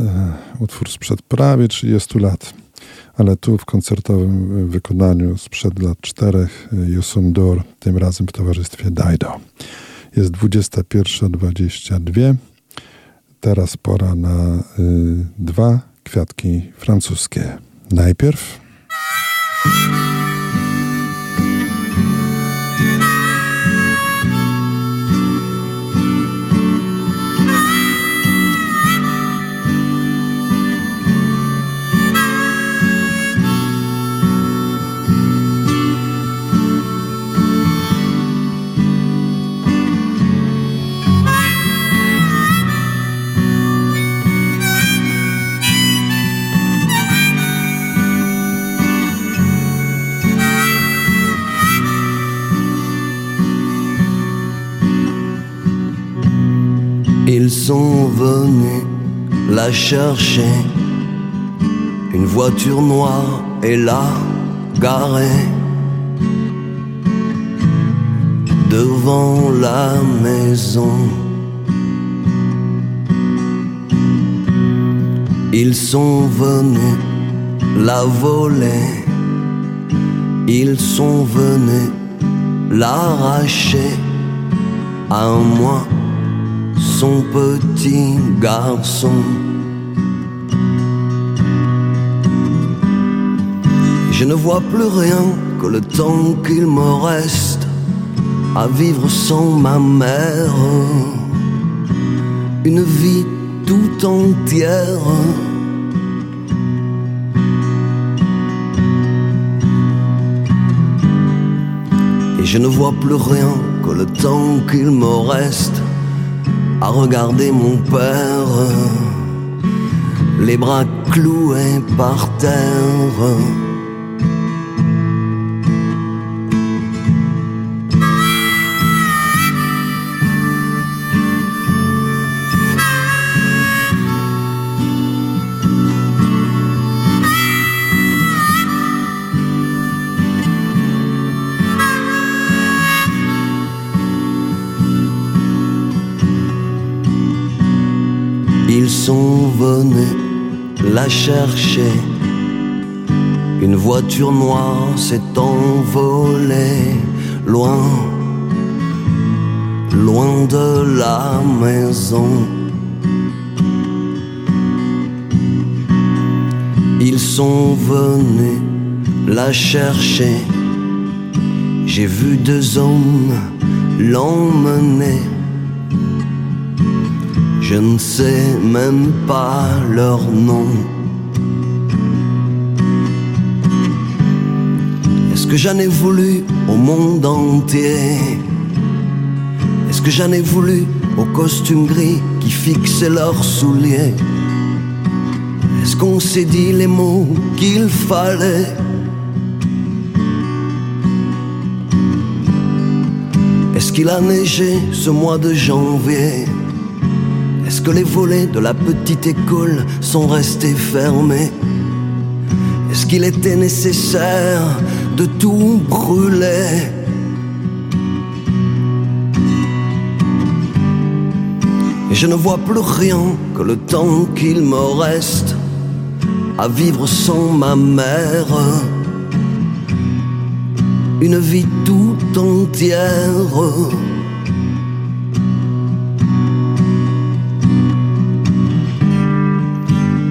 utwór sprzed prawie 30 lat, ale tu w koncertowym wykonaniu sprzed lat czterech e, Yosum Dor, tym razem w towarzystwie Daido. Jest 21.22, teraz pora na e, dwa kwiatki francuskie. Najpierw... sont venus la chercher. Une voiture noire est là, garée. Devant la maison. Ils sont venus la voler. Ils sont venus l'arracher à moi son petit garçon. Je ne vois plus rien que le temps qu'il me reste à vivre sans ma mère. Une vie tout entière. Et je ne vois plus rien que le temps qu'il me reste à regarder mon père, les bras cloués par terre. Sont venus la chercher. Une voiture noire s'est envolée loin, loin de la maison. Ils sont venus la chercher. J'ai vu deux hommes l'emmener. Je ne sais même pas leur nom. Est-ce que j'en ai voulu au monde entier? Est-ce que j'en ai voulu aux costumes gris qui fixaient leurs souliers? Est-ce qu'on s'est dit les mots qu'il fallait? Est-ce qu'il a neigé ce mois de janvier? Est-ce que les volets de la petite école sont restés fermés Est-ce qu'il était nécessaire de tout brûler? Et je ne vois plus rien que le temps qu'il me reste à vivre sans ma mère. Une vie tout entière.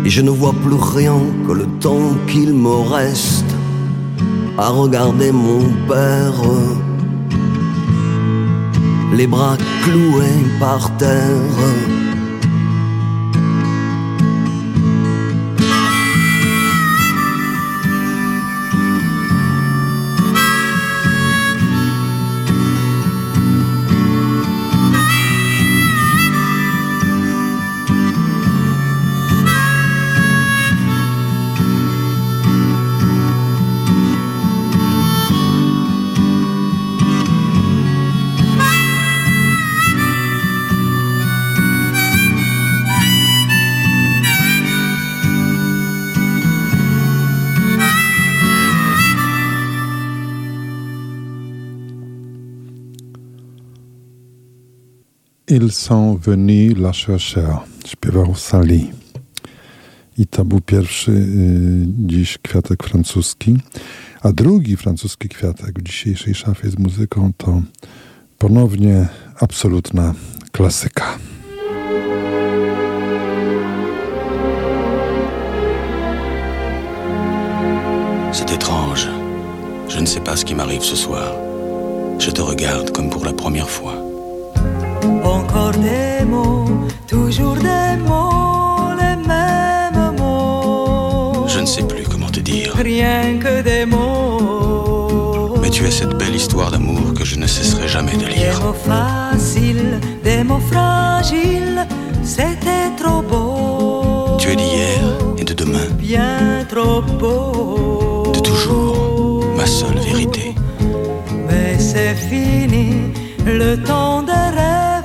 Et je ne vois plus rien que le temps qu'il me reste à regarder mon père, les bras cloués par terre. Ils sont venus la chercher, śpiewał Sali. I to był pierwszy y, dziś kwiatek francuski. A drugi francuski kwiatek w dzisiejszej szafie z muzyką to ponownie absolutna klasyka. C'est étrange. Je ne sais pas ce qui m'arrive ce soir. Je te regarde comme pour la première fois. Encore des mots, toujours des mots, les mêmes mots. Je ne sais plus comment te dire. Rien que des mots. Mais tu es cette belle histoire d'amour que je ne cesserai jamais de Des lire. mots faciles, des mots fragiles, c'était trop beau. Tu es d'hier et de demain, Bien trop beau. de toujours, ma seule vérité. Mais c'est fini, le temps des rêves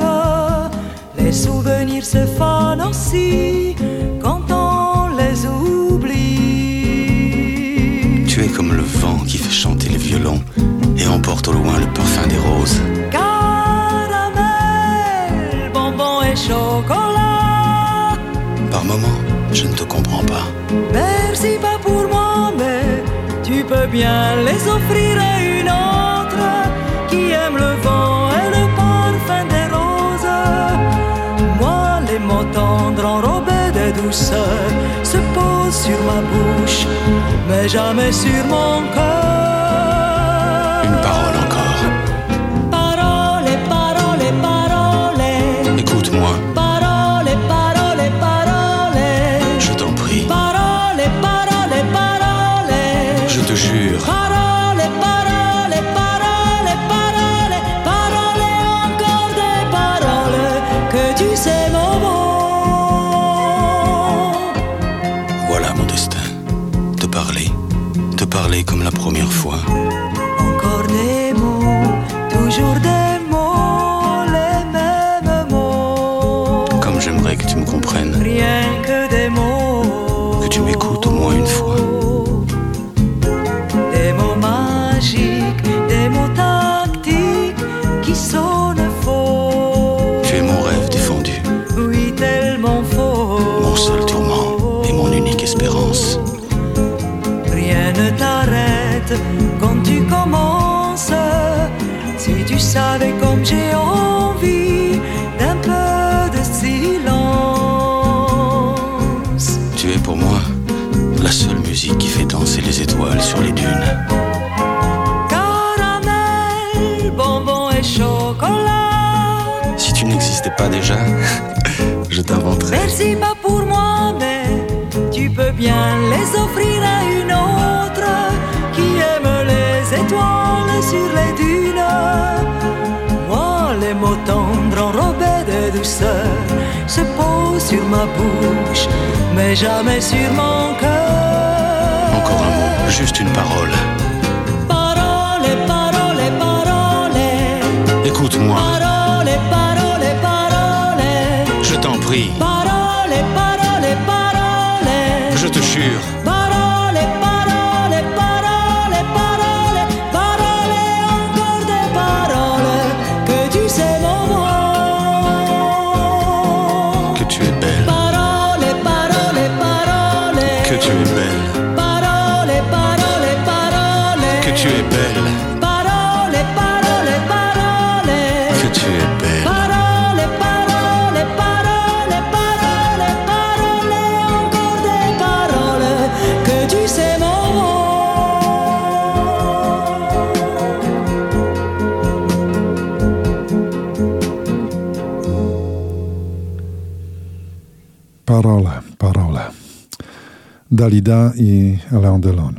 les souvenirs se font aussi quand on les oublie. Tu es comme le vent qui fait chanter les violons et emporte au loin le parfum des roses. Caramel, bonbon et chocolat. Par moments, je ne te comprends pas. Merci pas pour moi, mais tu peux bien les offrir à une autre qui aime le vent. Enrobés de douceur se posent sur ma bouche, mais jamais sur mon cœur. Comme la première fois. Savais comme j'ai envie d'un peu de silence. Tu es pour moi la seule musique qui fait danser les étoiles sur les dunes. Caramel, bonbon et chocolat. Si tu n'existais pas déjà, je t'inventerais. Merci tendres enrobés de douceur se posent sur ma bouche, mais jamais sur mon cœur. Encore un mot, juste une parole. Parole, parole, parole. Écoute-moi, Parole, parole, parole. je t'en prie, Parole, parole, parole. je te jure. Dalida i Alain Delon.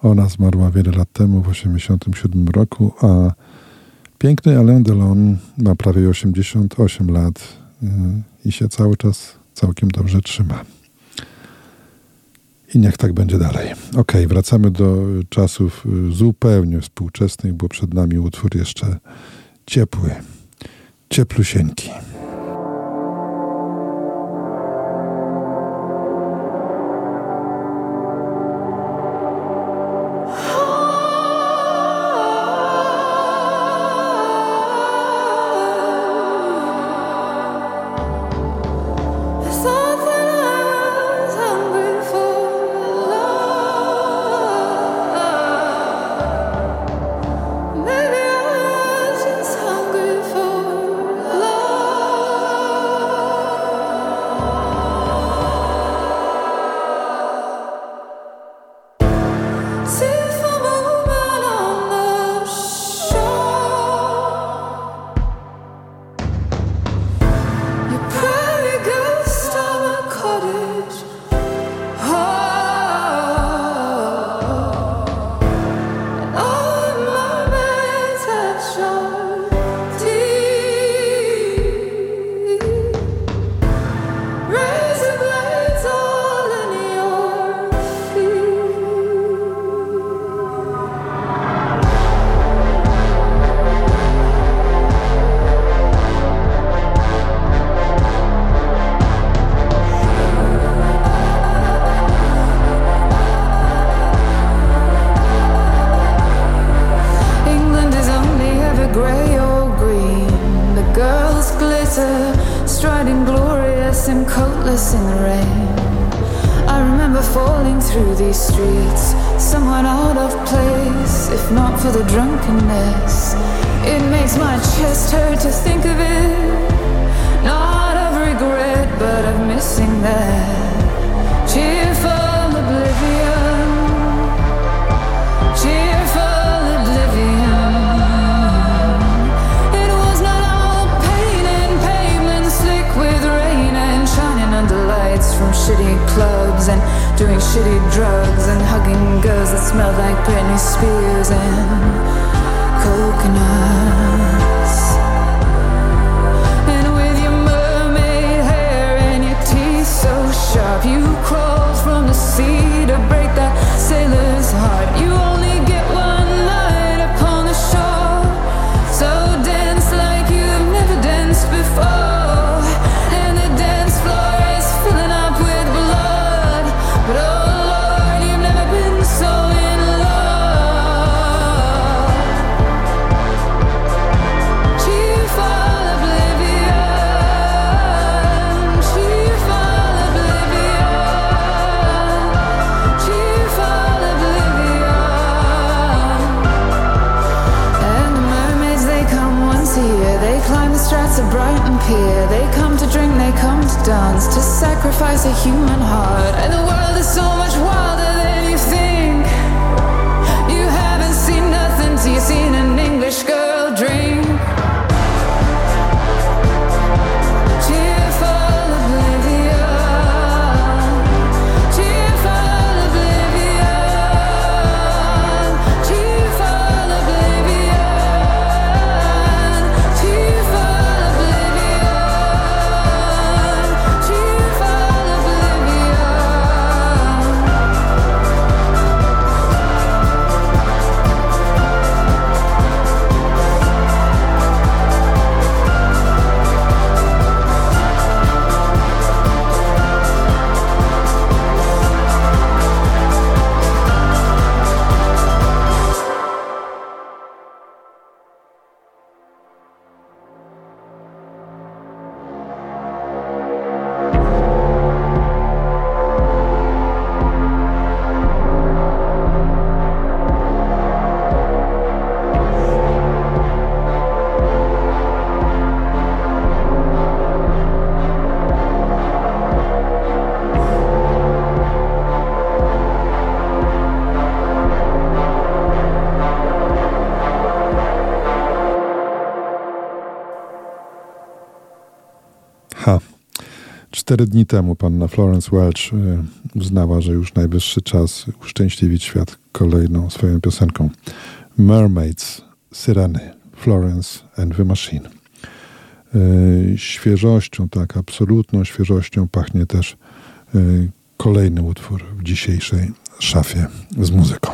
Ona zmarła wiele lat temu, w 1987 roku, a piękny Alain Delon ma prawie 88 lat yy, i się cały czas całkiem dobrze trzyma. I niech tak będzie dalej. Ok, wracamy do czasów y, zupełnie współczesnych, bo przed nami utwór jeszcze ciepły, cieplusieńki. Cztery dni temu panna Florence Welch e, uznała, że już najwyższy czas uszczęśliwić świat kolejną swoją piosenką. Mermaids, Syreny, Florence and the Machine. E, świeżością, tak, absolutną świeżością pachnie też e, kolejny utwór w dzisiejszej szafie z muzyką.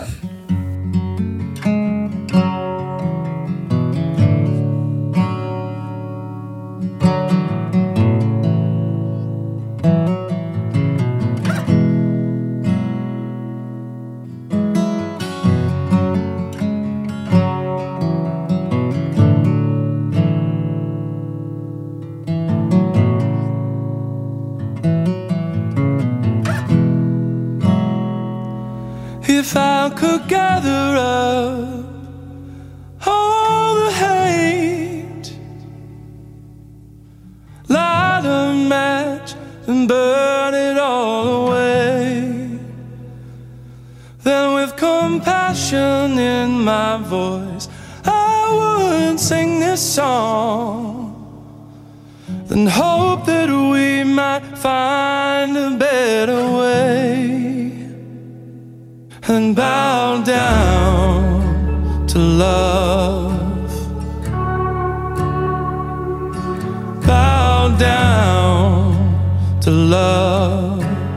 love.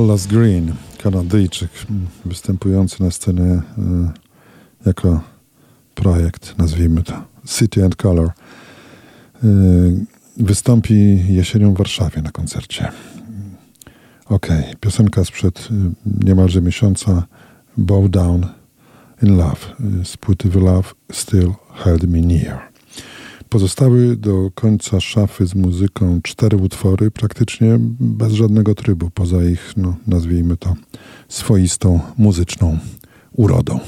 Dallas Green, Kanadyjczyk, m, występujący na scenie e, jako projekt, nazwijmy to City and Color. E, wystąpi jesienią w Warszawie na koncercie. Ok, piosenka sprzed e, niemalże miesiąca Bow Down in Love z płyty The Love Still Held Me Near. Pozostały do końca szafy z muzyką cztery utwory, praktycznie bez żadnego trybu, poza ich, no, nazwijmy to, swoistą muzyczną urodą.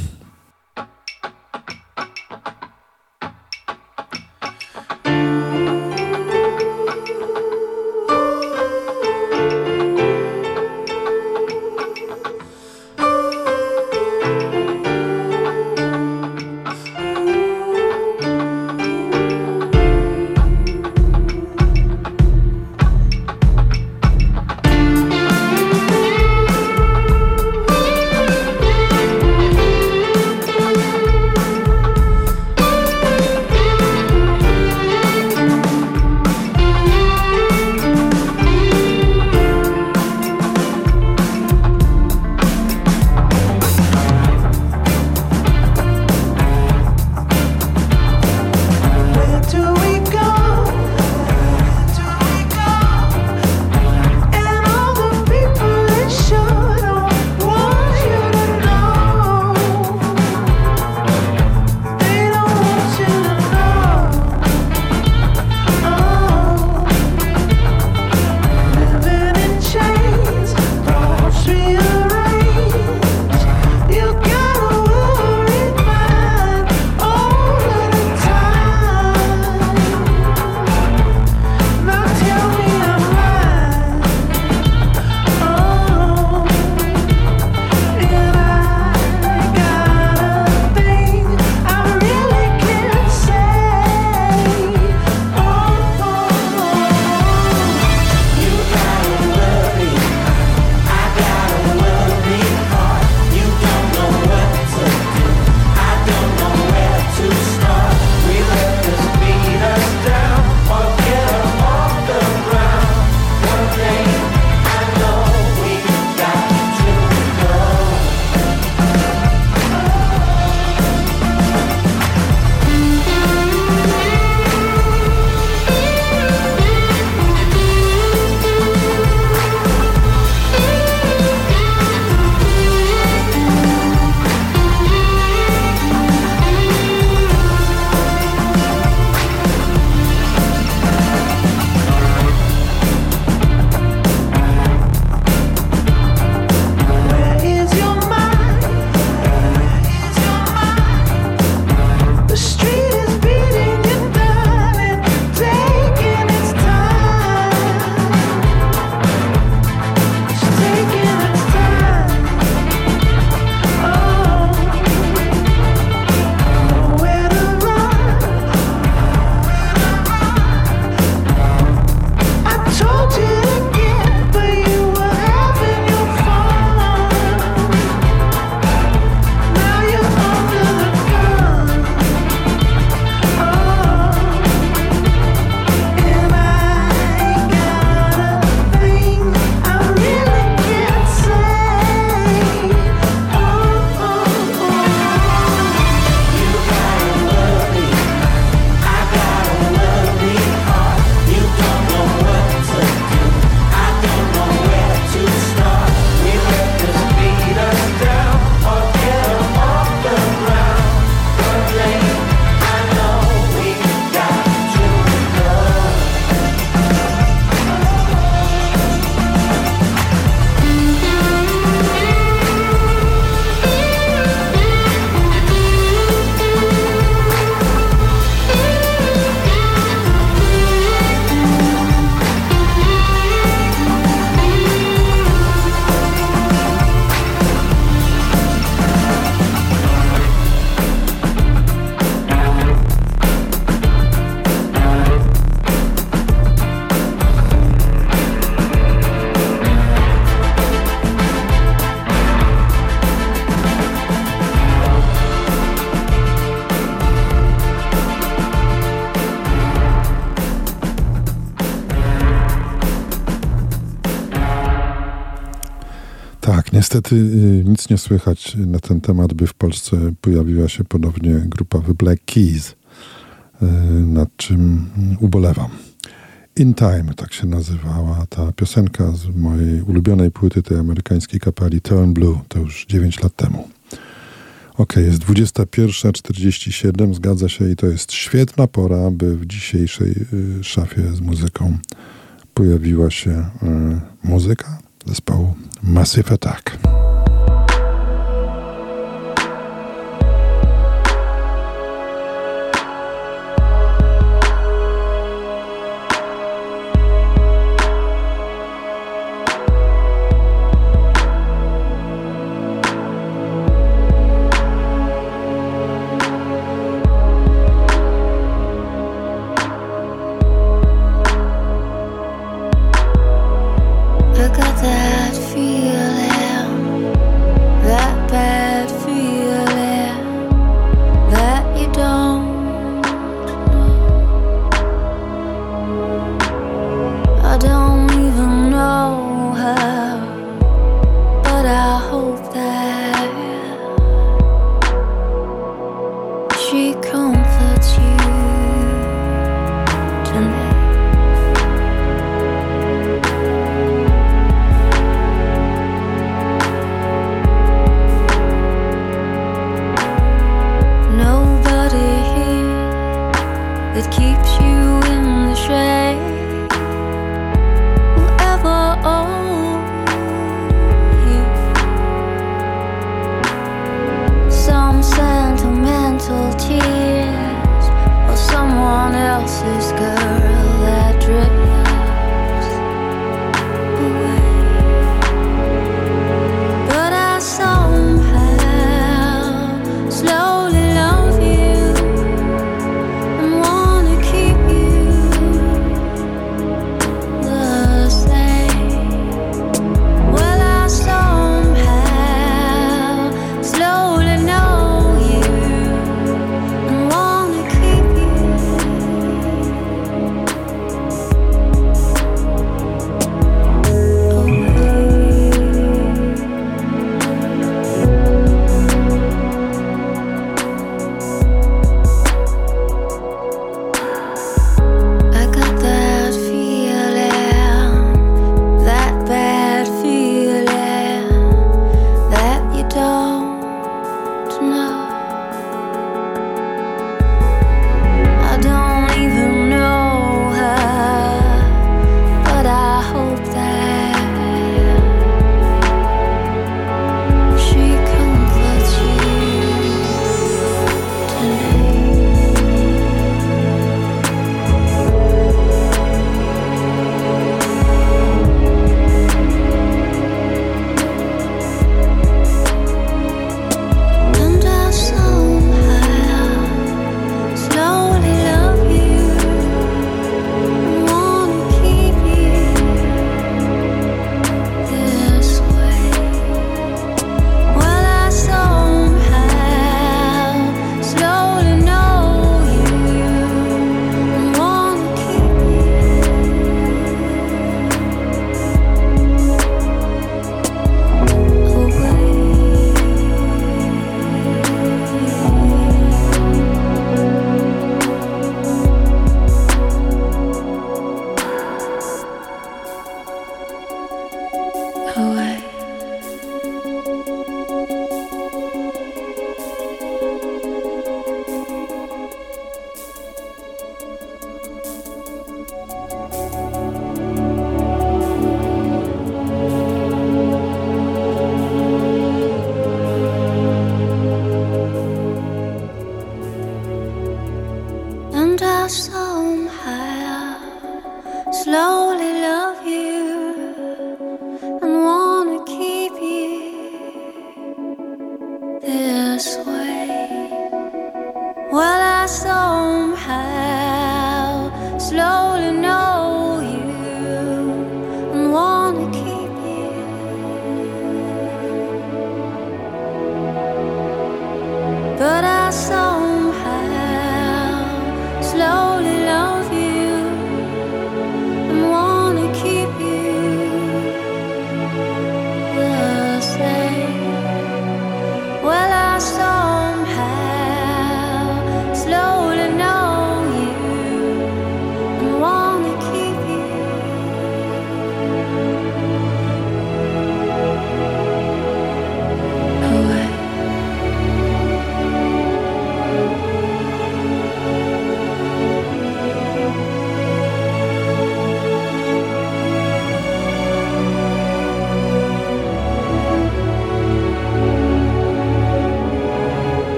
Niestety y, nic nie słychać na ten temat, by w Polsce pojawiła się ponownie grupa The Black Keys, y, nad czym ubolewam. In Time, tak się nazywała ta piosenka z mojej ulubionej płyty tej amerykańskiej kapeli Turn Blue, to już 9 lat temu. Ok, jest 21.47, zgadza się i to jest świetna pora, by w dzisiejszej y, szafie z muzyką pojawiła się muzyka zespołu Massive Attack.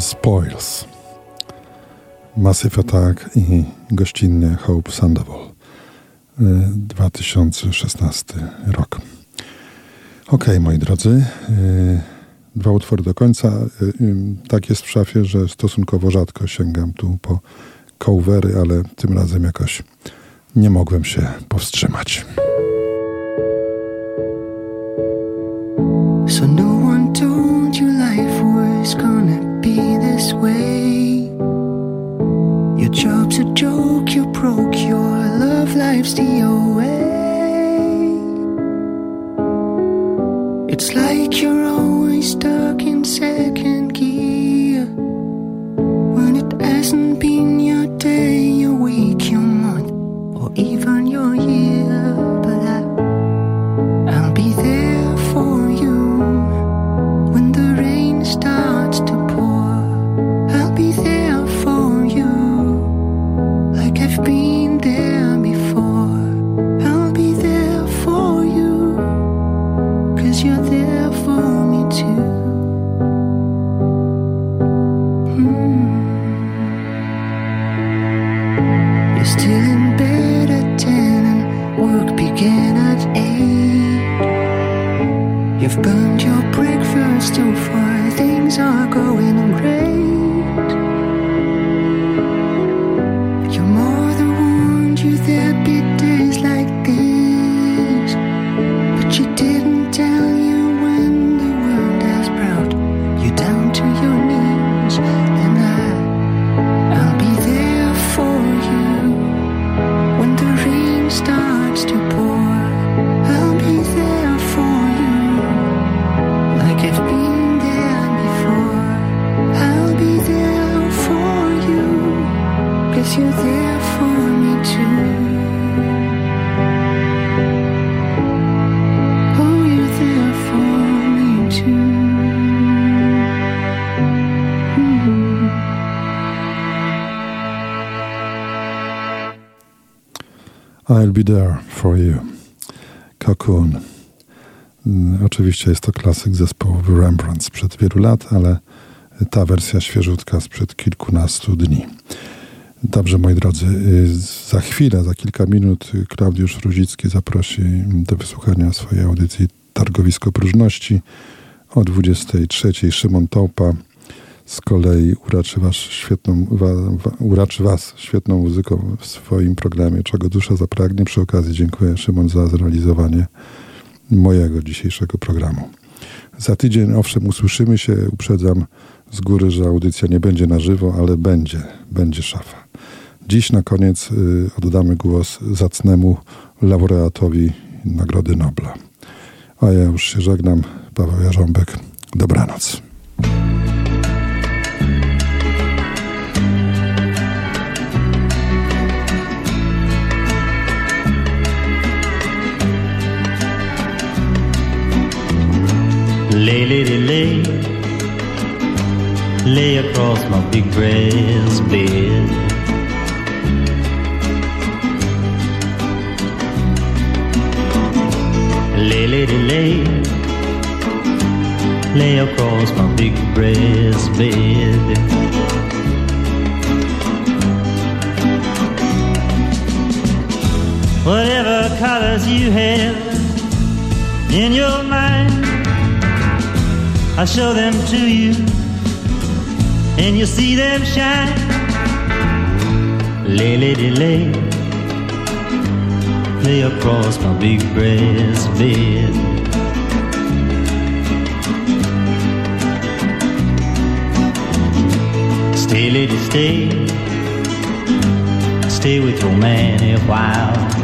Spoils. Massive Attack i gościnnie Hope Sandoval. 2016 y, rok. Ok, moi drodzy. Y, dwa utwory do końca. Y, tak jest w szafie, że stosunkowo rzadko sięgam tu po covery, ale tym razem jakoś nie mogłem się powstrzymać. So no be there for you. Cocoon. Mm, Oczywiście jest to klasyk zespołu Rembrandt sprzed wielu lat, ale ta wersja świeżutka sprzed kilkunastu dni. Dobrze, moi drodzy, y, za chwilę, za kilka minut Klaudiusz Ruzicki zaprosi do wysłuchania swojej audycji Targowisko Próżności. O 23 Szymon Tołpa z kolei uraczy was świetną, wa, uraczy was świetną muzyką w swoim programie Czego Dusza Zapragnie. Przy okazji dziękuję Szymon za zrealizowanie mojego dzisiejszego programu. Za tydzień owszem usłyszymy się, uprzedzam z góry, że audycja nie będzie na żywo, ale będzie, będzie szafa. Dziś na koniec y, oddamy głos zacnemu laureatowi Nagrody Nobla. A ja już się żegnam. Paweł Jarząbek. Dobranoc. Lay, lady, lay, lay across my big brass bed. Lay, lady, lay, lay across my big brass bed. Whatever colors you have in your mind. I show them to you, and you see them shine. Lay, lady, lay, lay across my big brass bed. Stay, lady, stay, stay with your man a while.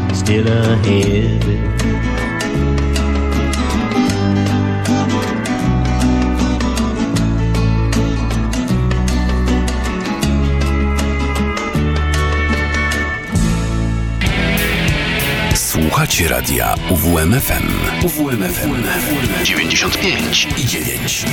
still ahead. Słuchacie radia UWMFM. UWMFM 95 i 9.